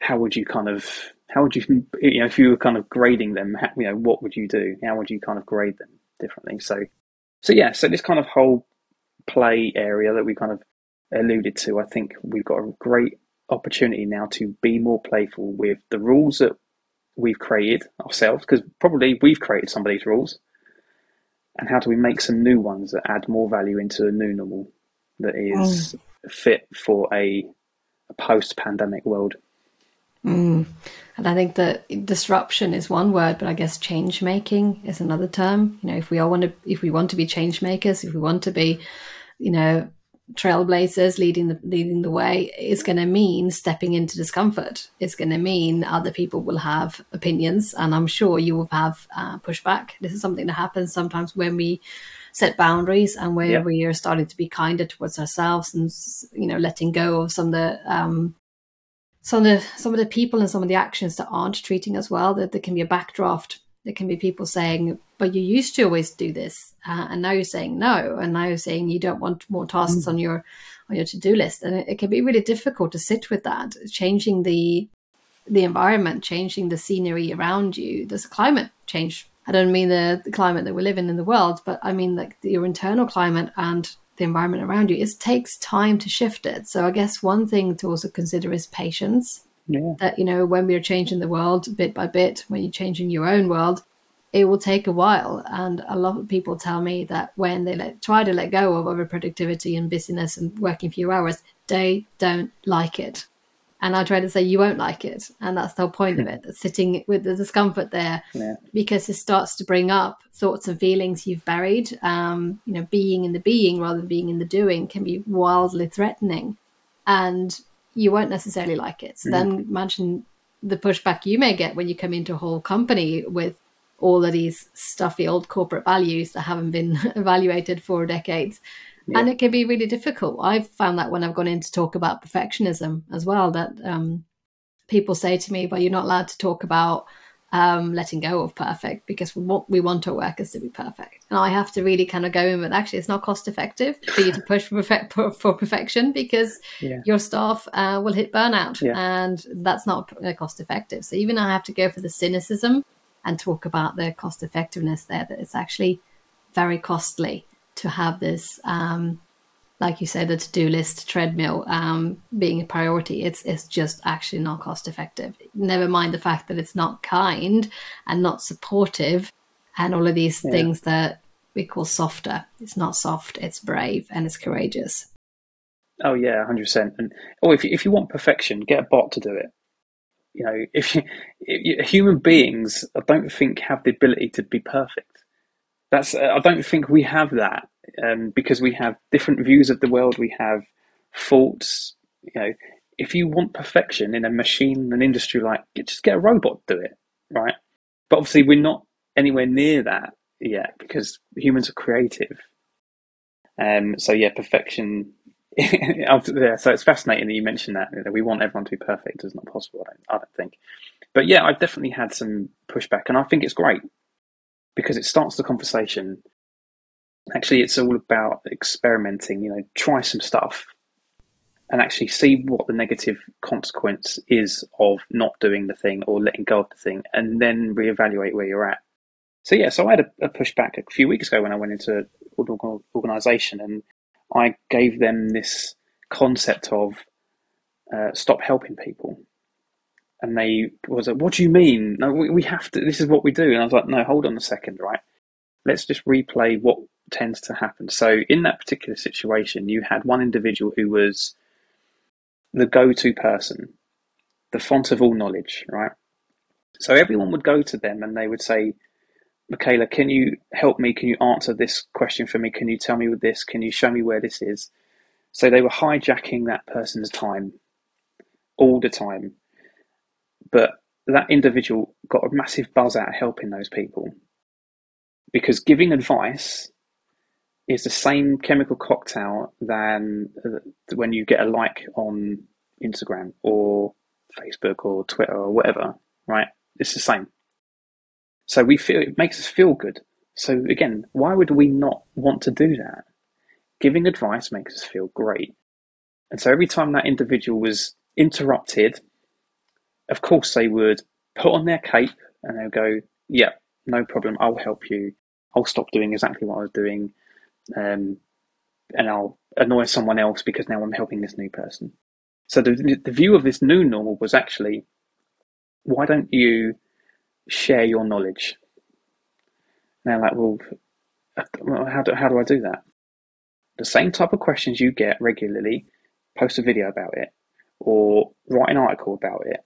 how would you kind of, how would you, you know, if you were kind of grading them, you know, what would you do? How would you kind of grade them differently? So, so yeah, so this kind of whole play area that we kind of alluded to, I think we've got a great opportunity now to be more playful with the rules that we've created ourselves because probably we've created some of these rules and how do we make some new ones that add more value into a new normal that is mm. fit for a, a post-pandemic world mm. and i think that disruption is one word but i guess change making is another term you know if we all want to if we want to be change makers if we want to be you know trailblazers leading the leading the way is going to mean stepping into discomfort. It's going to mean other people will have opinions, and I'm sure you will have uh, pushback. This is something that happens sometimes when we set boundaries and where yeah. we are starting to be kinder towards ourselves and you know letting go of some of the um, some of the some of the people and some of the actions that aren't treating us well. That there can be a backdraft there can be people saying, but you used to always do this, uh, and now you're saying no, and now you're saying you don't want more tasks mm. on your on your to do list, and it, it can be really difficult to sit with that, changing the the environment, changing the scenery around you. There's a climate change. I don't mean the, the climate that we live in in the world, but I mean like your internal climate and the environment around you. It takes time to shift it. So I guess one thing to also consider is patience yeah. That, you know, when we're changing the world bit by bit, when you're changing your own world, it will take a while. And a lot of people tell me that when they let, try to let go of overproductivity and busyness and working few hours, they don't like it. And I try to say you won't like it, and that's the whole point of it. Sitting with the discomfort there, Yeah. because it starts to bring up thoughts and feelings you've buried. Um, you know, being in the being rather than being in the doing can be wildly threatening, and you won't necessarily like it. So then imagine the pushback you may get when you come into a whole company with all of these stuffy old corporate values that haven't been evaluated for decades. And it can be really difficult. I've found that when I've gone in to talk about perfectionism as well, that um, people say to me, well, you're not allowed to talk about um, letting go of perfect because we want, we want our workers to be perfect. And I have to really kind of go in with actually, it's not cost effective for you to push for, perfect, for, for perfection because Yeah. your staff uh, will hit burnout Yeah. and that's not uh, cost effective. So even I have to go for the cynicism and talk about the cost effectiveness there, that it's actually very costly to have this um, like you said, the to-do list treadmill um, being a priority, it's it's just actually not cost effective. Never mind the fact that it's not kind and not supportive, and all of these Yeah. things that we call softer. It's not soft. It's brave and it's courageous. Oh yeah, hundred percent. And oh, if you, if you want perfection, get a bot to do it. You know, if you, if you human beings, I don't think have the ability to be perfect. That's uh, I don't think we have that um, because we have different views of the world. We have faults. You know, if you want perfection in a machine, an industry like, just get a robot to do it, right? But obviously, we're not anywhere near that yet because humans are creative. Um, so yeah, perfection. yeah, so it's fascinating that you mentioned that. Know, we want everyone to be perfect. It's not possible. I don't, I don't think. But yeah, I've definitely had some pushback, and I think it's great because it starts the conversation. Actually, it's all about experimenting. You know, try some stuff, and actually see what the negative consequence is of not doing the thing or letting go of the thing, and then reevaluate where you're at. So yeah, so I had a, a pushback a few weeks ago when I went into an organisation, and I gave them this concept of uh, stop helping people, and they was like, "What do you mean? No, we, we have to. This is what we do." And I was like, "No, hold on a second, right? Let's just replay what tends to happen." So in that particular situation, you had one individual who was the go-to person, the font of all knowledge, right? So everyone would go to them and they would say, Michaela, can you help me? Can you answer this question for me? Can you tell me with this? Can you show me where this is? So they were hijacking that person's time all the time. But that individual got a massive buzz out of helping those people because giving advice is the same chemical cocktail than when you get a like on Instagram or Facebook or Twitter or whatever, right? It's the same. So we feel it makes us feel good. So again, why would we not want to do that? Giving advice makes us feel great. And so every time that individual was interrupted, of course they would put on their cape and they'll go, Yeah, no problem, I'll help you. I'll stop doing exactly what I was doing. Um, and I'll annoy someone else because now I'm helping this new person. So the, the view of this new normal was actually, why don't you share your knowledge? And they're like, well, how do, how do I do that? The same type of questions you get regularly, post a video about it, or write an article about it,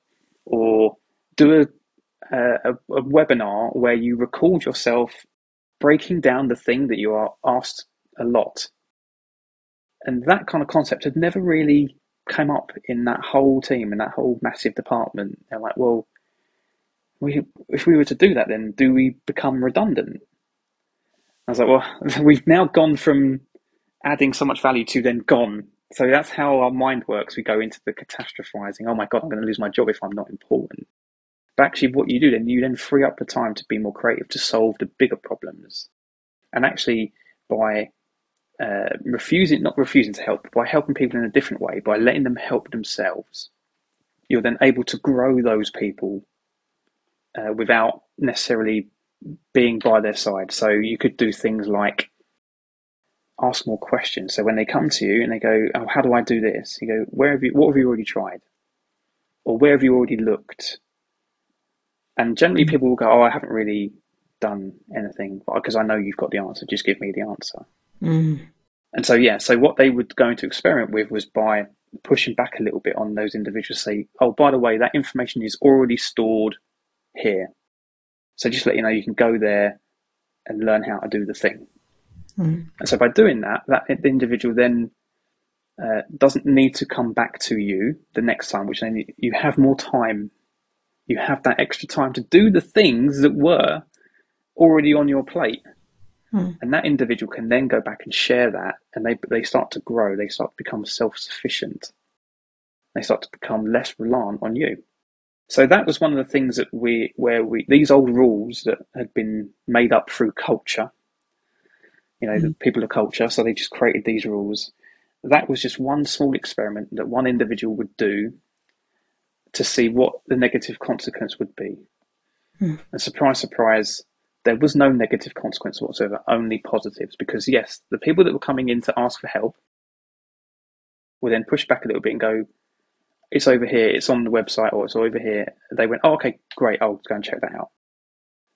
or do a, a, a webinar where you record yourself breaking down the thing that you are asked a lot. And that kind of concept had never really come up in that whole team, in that whole massive department. They're like, well, we, if we were to do that, then do we become redundant? I was like, well, we've now gone from adding so much value to then gone. So that's how our mind works. We go into the catastrophizing. Oh my God, I'm going to lose my job if I'm not important. But actually, what you do then, you then free up the time to be more creative, to solve the bigger problems. And actually, by uh, refusing, not refusing to help, by helping people in a different way, by letting them help themselves, you're then able to grow those people uh, without necessarily being by their side. So you could do things like ask more questions. So when they come to you and they go, "Oh, how do I do this?" You go, "Where have you? What have you already tried? Or where have you already looked?" And generally, people will go, "Oh, I haven't really done anything because I know you've got the answer. Just give me the answer." Mm. And so, yeah, so what they were going to experiment with was by pushing back a little bit on those individuals. Say, oh, by the way, that information is already stored here. So just let you know, you can go there and learn how to do the thing. Mm. And so by doing that, that individual then uh, doesn't need to come back to you the next time, which then you have more time. You have that extra time to do the things that were already on your plate. Hmm. And that individual can then go back and share that, and they they start to grow. They start to become self sufficient. They start to become less reliant on you. So that was one of the things that we where we these old rules that had been made up through culture. You know, hmm. the people of culture, so they just created these rules. That was just one small experiment that one individual would do to see what the negative consequence would be. Hmm. And surprise, surprise, there was no negative consequence whatsoever, only positives. Because yes, the people that were coming in to ask for help would then push back a little bit and go, "It's over here. It's on the website, or it's over here." They went, "Oh, okay, great. I'll go and check that out."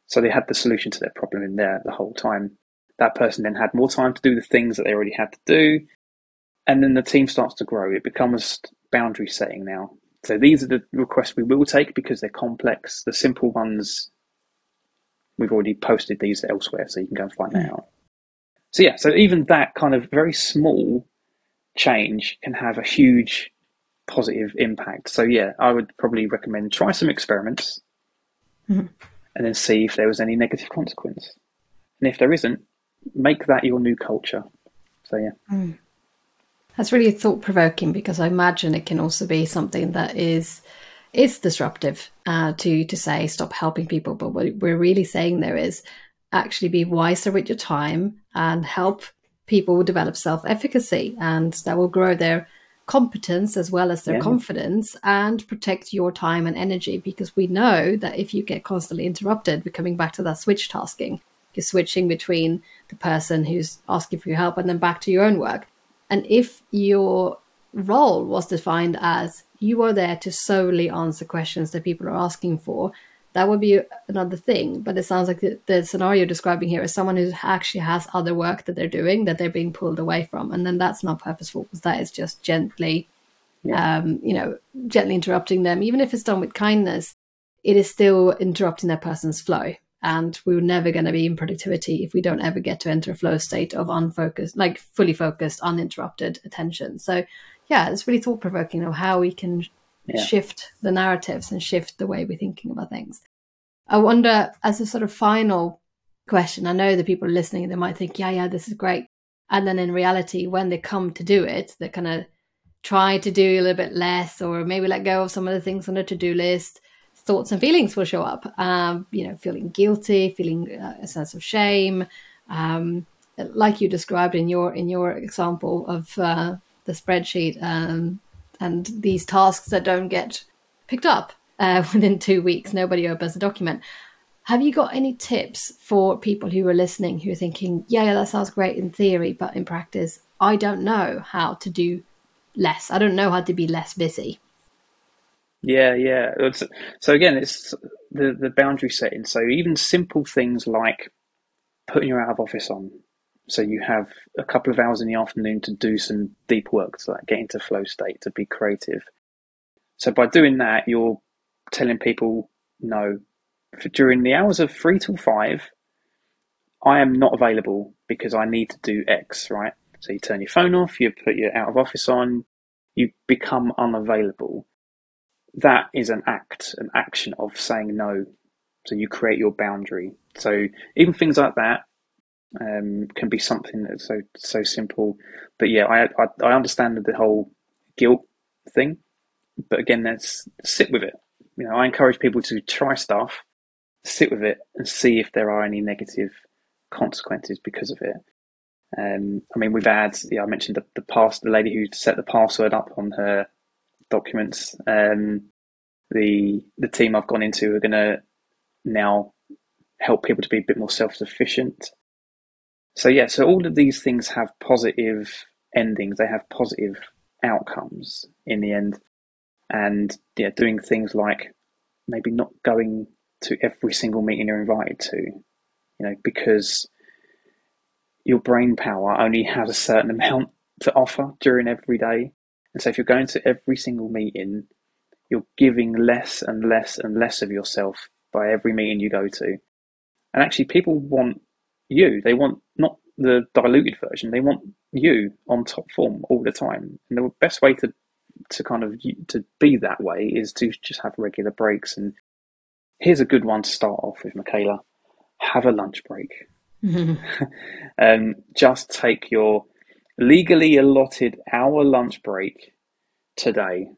So they had the solution to their problem in there the whole time. That person then had more time to do the things that they already had to do, and then the team starts to grow. It becomes boundary setting now. So these are the requests we will take because they're complex. The simple ones we've already posted these elsewhere, so you can go and find that out. So yeah, so even that kind of very small change can have a huge positive impact. So yeah, I would probably recommend try some experiments mm. and then see if there was any negative consequence. And if there isn't, make that your new culture. So yeah. Mm. That's really thought provoking because I imagine it can also be something that is is disruptive uh, to to say stop helping people. But what we're really saying there is actually be wiser with your time and help people develop self efficacy, and that will grow their competence as well as their yeah. confidence and protect your time and energy because we know that if you get constantly interrupted we're coming back to that switch tasking you're switching between the person who's asking for your help and then back to your own work and if your role was defined as you are there to solely answer questions that people are asking for, that would be another thing. But it sounds like the, the scenario you're describing here is someone who actually has other work that they're doing that they're being pulled away from, and then that's not purposeful because that is just gently, yeah. um, you know, gently interrupting them. Even if it's done with kindness, it is still interrupting that person's flow. And we're never going to be in productivity if we don't ever get to enter a flow state of unfocused, like fully focused, uninterrupted attention. So yeah, it's really thought provoking of how we can yeah. shift the narratives and shift the way we're thinking about things. I wonder, as a sort of final question, I know the people listening, they might think, yeah, yeah, this is great. And then in reality, when they come to do it, they kind of try to do a little bit less or maybe let go of some of the things on the to do list. Thoughts and feelings will show up. Um, you know, feeling guilty, feeling uh, a sense of shame, um, like you described in your in your example of uh, the spreadsheet um, and these tasks that don't get picked up uh, within two weeks. Nobody opens the document. Have you got any tips for people who are listening who are thinking, yeah, yeah, that sounds great in theory, but in practice, I don't know how to do less. I don't know how to be less busy. Yeah, yeah. So again, it's the the boundary setting. So even simple things like putting your out of office on, so you have a couple of hours in the afternoon to do some deep work, to like get into flow state, to be creative. So by doing that, you're telling people, no, for during the hours of three till five, I am not available because I need to do X, right? So you turn your phone off, you put your out of office on, you become unavailable. That is an act, an action of saying no. So you create your boundary. So even things like that, um, can be something that's so so simple. But yeah, I, I, I understand the whole guilt thing, but again, let's sit with it. You know, I encourage people to try stuff, sit with it, and see if there are any negative consequences because of it. Um, I mean, we've had, yeah, I mentioned the, the past, the lady who set the password up on her documents. Um, the the team I've gone into are going to now help people to be a bit more self sufficient so yeah, so all of these things have positive endings. They have positive outcomes in the end, and yeah, doing things like maybe not going to every single meeting you're invited to, you know, because your brain power only has a certain amount to offer during every day. And so if you're going to every single meeting, you're giving less and less and less of yourself by every meeting you go to. And actually, people want you. They want not the diluted version. They want you on top form all the time. And the best way to to kind of to be that way is to just have regular breaks. And here's a good one to start off with, Michaela. Have a lunch break. um, just take your legally allotted hour lunch break today.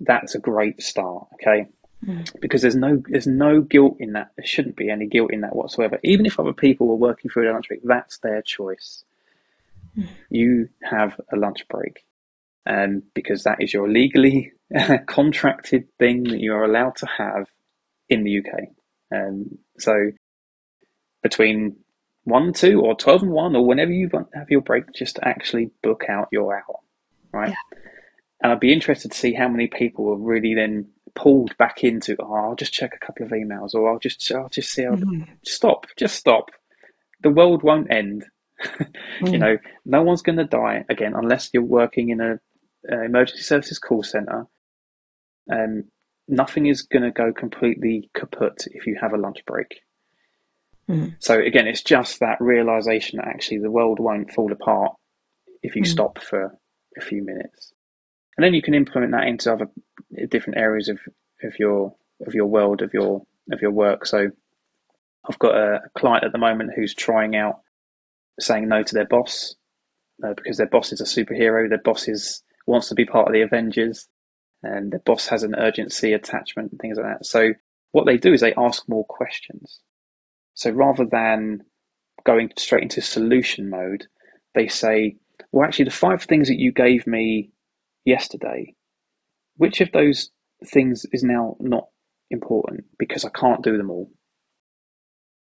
That's a great start. Okay. Mm. Because there's no there's no guilt in that. There shouldn't be any guilt in that whatsoever. Even if other people were working through their lunch break, that's their choice. Mm. You have a lunch break, um, because that is your legally contracted thing that you are allowed to have in the UK. Um, so between one, two, or twelve and one, or whenever you want have your break, just actually book out your hour, right? Yeah. And I'd be interested to see how many people are really then pulled back into, oh, I'll just check a couple of emails, or I'll just, I'll just see. How mm-hmm. Stop, just stop. The world won't end. mm. You know, no one's going to die again unless you're working in a, a emergency services call center. Um, nothing is going to go completely kaput if you have a lunch break. Mm. So again, it's just that realization that actually the world won't fall apart if you mm. stop for a few minutes, and then you can implement that into other different areas of, of your of your world of your of your work. So I've got a, client at the moment who's trying out saying no to their boss uh, because their boss is a superhero. Their boss is wants to be part of the Avengers, and their boss has an urgency attachment and things like that. So what they do is they ask more questions. So rather than going straight into solution mode, they say, well, actually, the five things that you gave me yesterday, which of those things is now not important because I can't do them all?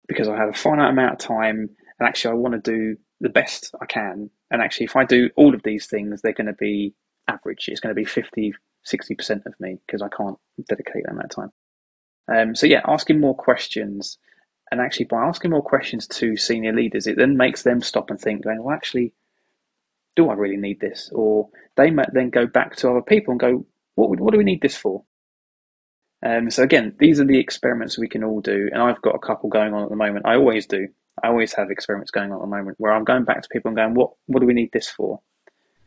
Because I have a finite amount of time, and actually, I want to do the best I can. And actually, if I do all of these things, they're going to be average. It's going to be 50, 60% of me because I can't dedicate that amount of time. Um, so, yeah, asking more questions and actually, by asking more questions to senior leaders, it then makes them stop and think, going, well, actually, do I really need this? Or they might then go back to other people and go, what, would, what do we need this for? Um, so again, these are the experiments we can all do, and I've got a couple going on at the moment. I always do. I always have experiments going on at the moment where I'm going back to people and going, "What? What do we need this for?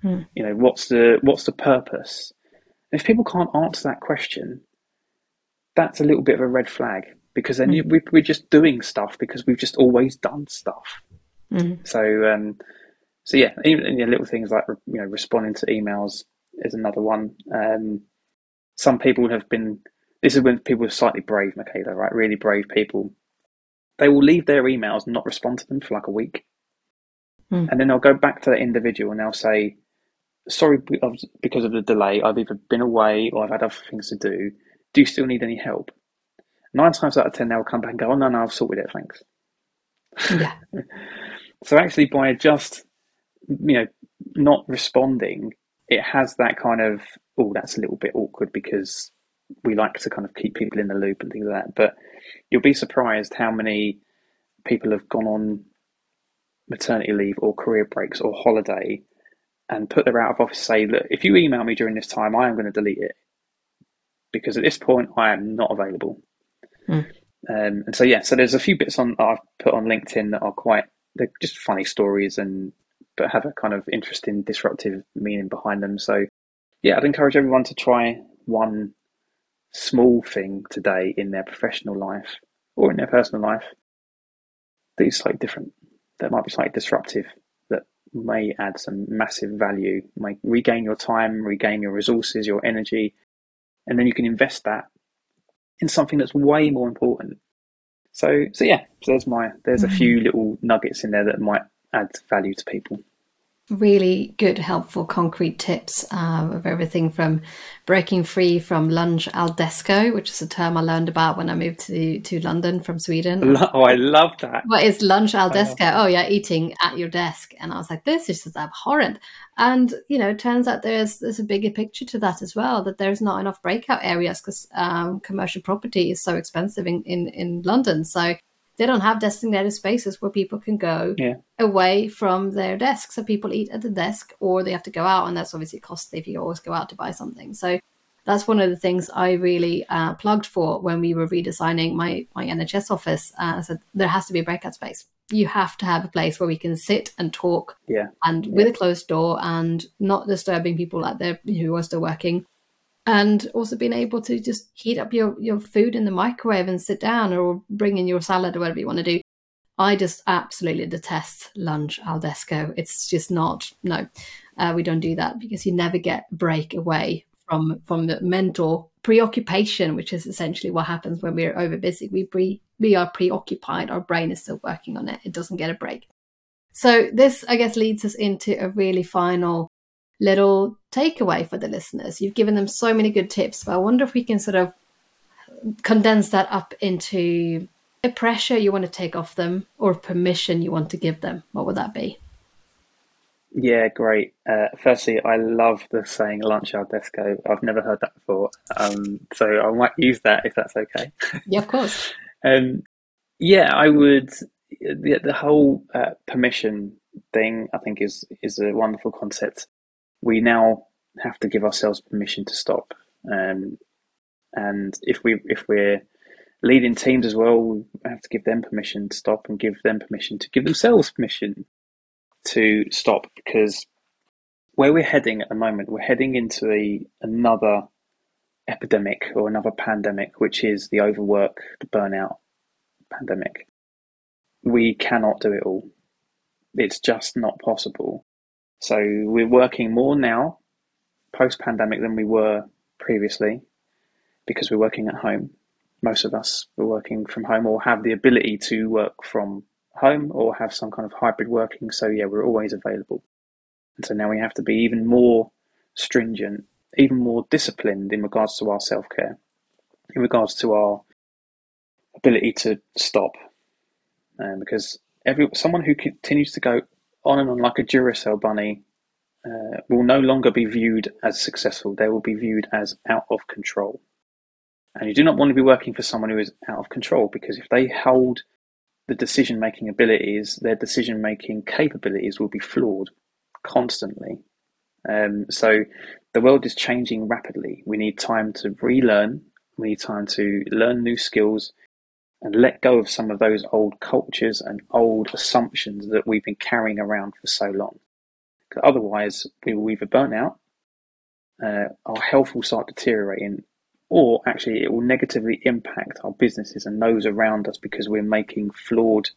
Hmm. You know, what's the what's the purpose?" And if people can't answer that question, that's a little bit of a red flag because then mm. you, we, are just doing stuff because we've just always done stuff. Mm. So, um, so yeah, even you know, little things like you know responding to emails is another one. Um, some people have been. This is when people are slightly brave, Michaela, right? Really brave people. They will leave their emails and not respond to them for like a week, mm. and then they'll go back to the individual and they'll say, "Sorry, because of the delay, I've either been away or I've had other things to do. Do you still need any help?" Nine times out of ten they'll come back and go, "Oh no, no, I've sorted it, thanks." Yeah. so actually, by just you know not responding, it has that kind of oh, that's a little bit awkward because we like to kind of keep people in the loop and things like that. But you'll be surprised how many people have gone on maternity leave or career breaks or holiday and put their out of office say, look, if you email me during this time, I am going to delete it because at this point I am not available. Mm. Um, and so yeah, so there's a few bits on I've put on LinkedIn that are quite they're just funny stories and but have a kind of interesting disruptive meaning behind them. So yeah, I'd encourage everyone to try one small thing today in their professional life or in their personal life that is slightly different, that might be slightly disruptive, that may add some massive value, may regain your time, regain your resources, your energy, and then you can invest that in something that's way more important. So, so yeah, so there's my there's a few mm-hmm. little nuggets in there that might add value to people really good, helpful, concrete tips um, of everything from breaking free from lunch al desco, which is a term I learned about when I moved to to London from Sweden. Oh, I love that. What is lunch al desco? Oh yeah, eating at your desk. And I was like, this is just abhorrent. And you know, it turns out there's there's a bigger picture to that as well. That there's not enough breakout areas because um, commercial property is so expensive in, in in London. So they don't have designated spaces where people can go Yeah. away from their desk. So people eat at the desk or they have to go out, and that's obviously costly if you always go out to buy something. So that's one of the things I really uh, plugged for when we were redesigning my, my NHS office. Uh, I said there has to be a breakout space. You have to have a place where we can sit and talk Yeah. and with a closed door and not disturbing people out there who are still working and also being able to just heat up your, your food in the microwave and sit down or bring in your salad or whatever you want to do. I just absolutely detest lunch al desco. It's just not, no, uh, we don't do that because you never get a break away from, from the mental preoccupation, which is essentially what happens when we're over busy. We, pre, we are preoccupied, our brain is still working on it, it doesn't get a break. So, this, I guess, leads us into a really final little takeaway for the listeners. You've given them so many good tips, but I wonder if we can sort of condense that up into a pressure you want to take off them or permission you want to give them. What would that be? Yeah, great. Uh, firstly, I love the saying lunch al desco. I've never heard that before. Um, so I might use that if that's okay. Yeah, of course. Um, yeah, I would. The, the whole uh, permission thing, I think, is is a wonderful concept. We now have to give ourselves permission to stop, um, and if we if we're leading teams as well, we have to give them permission to stop and give them permission to give themselves permission to stop because where we're heading at the moment, we're heading into a another epidemic or another pandemic, which is the overwork, the burnout pandemic. We cannot do it all. It's just not possible. So we're working more now, post pandemic, than we were previously because we're working at home. Most of us are working from home or have the ability to work from home or have some kind of hybrid working. So, yeah, we're always available. And so now we have to be even more stringent, even more disciplined in regards to our self care, in regards to our ability to stop. Um, because every someone who continues to go on and on like a Duracell bunny uh, will no longer be viewed as successful. They will be viewed as out of control. And you do not want to be working for someone who is out of control because if they hold the decision making abilities, their decision making capabilities will be flawed constantly. Um, so the world is changing rapidly. We need time to relearn, we need time to learn new skills and let go of some of those old cultures and old assumptions that we've been carrying around for so long. Because Otherwise, we will either burn out, uh, our health will start deteriorating, or actually it will negatively impact our businesses and those around us because we're making flawed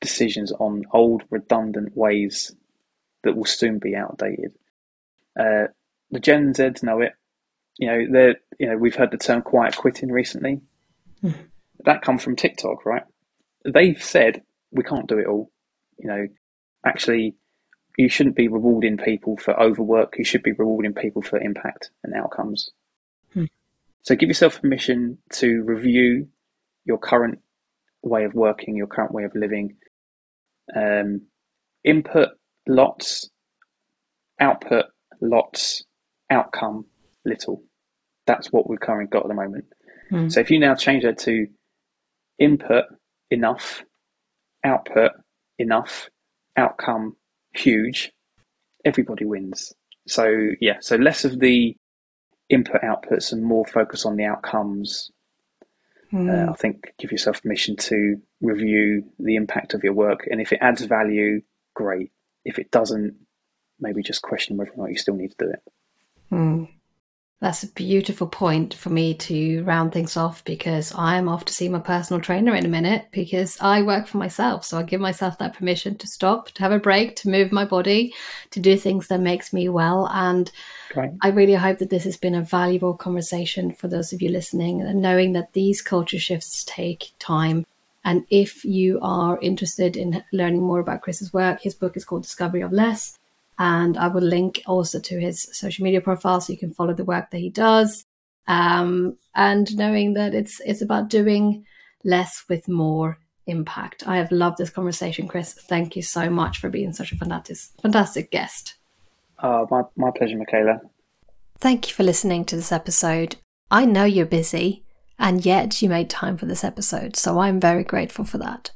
decisions on old redundant ways that will soon be outdated. Uh, the Gen Zs know it. You know, they're you know we've heard the term quiet quitting recently. That comes from TikTok, right? They've said we can't do it all. You know, actually, you shouldn't be rewarding people for overwork. You should be rewarding people for impact and outcomes. Hmm. So give yourself permission to review your current way of working, your current way of living. Um, input lots, output lots, outcome little. That's what we've currently got at the moment. Hmm. So if you now change that to input enough, output enough, outcome huge, everybody wins. So yeah, so less of the input outputs and more focus on the outcomes. Hmm. Uh, I think give yourself permission to review the impact of your work, and if it adds value, great. If it doesn't, maybe just question whether or not you still need to do it. Hmm. That's a beautiful point for me to round things off because I am off to see my personal trainer in a minute because I work for myself. So I give myself that permission to stop, to have a break, to move my body, to do things that makes me well. And Great. I really hope that this has been a valuable conversation for those of you listening and knowing that these culture shifts take time. And if you are interested in learning more about Chris's work, his book is called Discovery of Less. And I will link also to his social media profile so you can follow the work that he does. Um, and knowing that it's it's about doing less with more impact. I have loved this conversation, Chris. Thank you so much for being such a fantastic fantastic guest. Uh, my, my pleasure, Michaela. Thank you for listening to this episode. I know you're busy, And yet you made time for this episode, so I'm very grateful for that.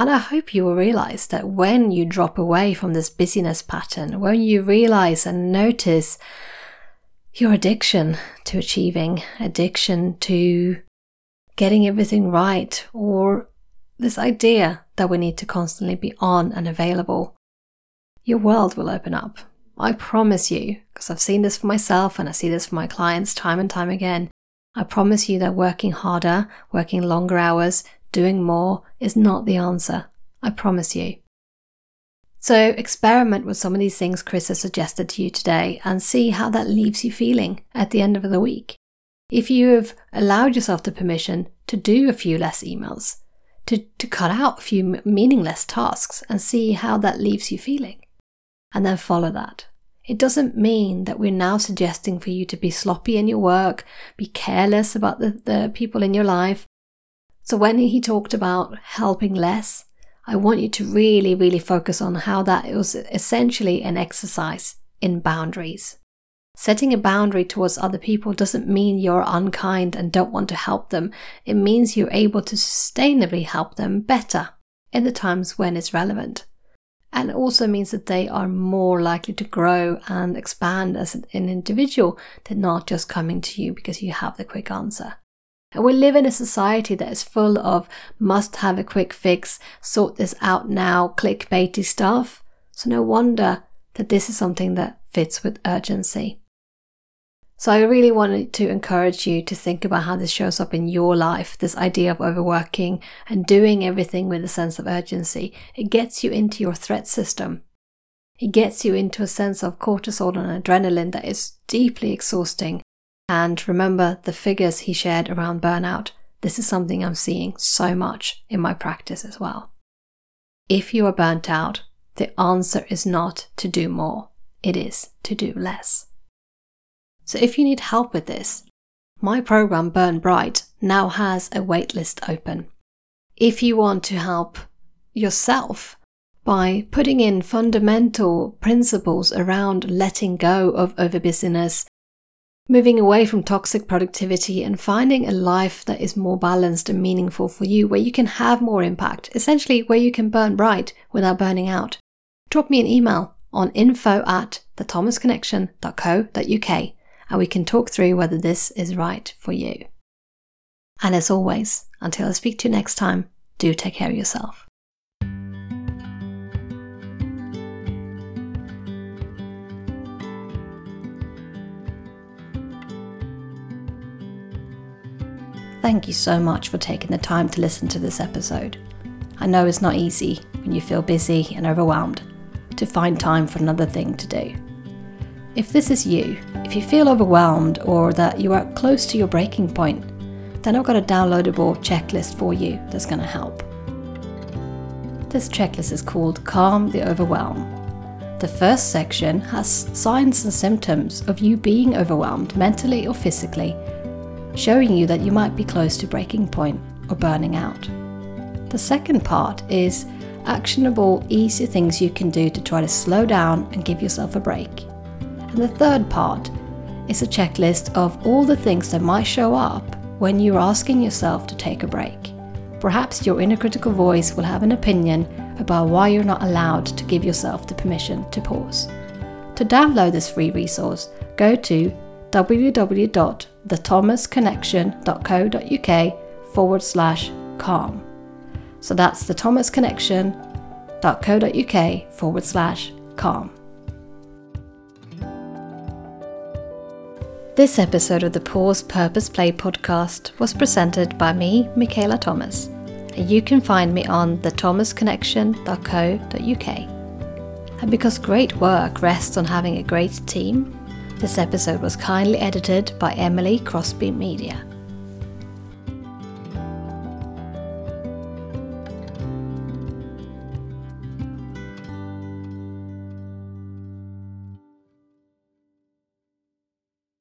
And I hope you will realize that when you drop away from this busyness pattern, when you realize and notice your addiction to achieving, addiction to getting everything right, or this idea that we need to constantly be on and available, your world will open up. I promise you, because I've seen this for myself and I see this for my clients time and time again. I promise you that working harder, working longer hours, doing more is not the answer. I promise you. So, experiment with some of these things Chris has suggested to you today and see how that leaves you feeling at the end of the week. If you have allowed yourself the permission to do a few less emails, to, to cut out a few meaningless tasks and see how that leaves you feeling, and then follow that. It doesn't mean that we're now suggesting for you to be sloppy in your work, be careless about the, the people in your life. So, when he talked about helping less, I want you to really, really focus on how that was essentially an exercise in boundaries. Setting a boundary towards other people doesn't mean you're unkind and don't want to help them. It means you're able to sustainably help them better in the times when it's relevant. And it also means that they are more likely to grow and expand as an individual than not just coming to you because you have the quick answer. And we live in a society that is full of must have a quick fix, sort this out now, clickbaity stuff. So no wonder that this is something that fits with urgency. So I really wanted to encourage you to think about how this shows up in your life, this idea of overworking and doing everything with a sense of urgency. It gets you into your threat system. It gets you into a sense of cortisol and adrenaline that is deeply exhausting and remember the figures he shared around burnout. This is something I'm seeing so much in my practice as well. If you are burnt out, the answer is not to do more, it is to do less. So if you need help with this, my program Burn Bright now has a waitlist open. If you want to help yourself by putting in fundamental principles around letting go of overbusyness moving away from toxic productivity and finding a life that is more balanced and meaningful for you, where you can have more impact, essentially, where you can burn bright without burning out. Drop me an email on info at thethomasconnection.co.uk and we can talk through whether this is right for you. And as always, until I speak to you next time, do take care of yourself. Thank you so much for taking the time to listen to this episode. I know it's not easy when you feel busy and overwhelmed to find time for another thing to do. If this is you, if you feel overwhelmed or that you are close to your breaking point, then I've got a downloadable checklist for you that's going to help. This checklist is called Calm the Overwhelm. The first section has signs and symptoms of you being overwhelmed mentally or physically showing you that you might be close to breaking point or burning out. The second part is actionable, easy things you can do to try to slow down and give yourself a break. And the third part is a checklist of all the things that might show up when you're asking yourself to take a break. Perhaps your inner critical voice will have an opinion about why you're not allowed to give yourself the permission to pause. To download this free resource, go to www.thethomasconnection.co.uk forward slash calm. So that's thethomasconnection.co.uk forward slash calm. This episode of the Pause Purpose Play podcast was presented by me, Michaela Thomas, and you can find me on thethomasconnection.co.uk. And because great work rests on having a great team, this episode was kindly edited by Emily Crosby Media.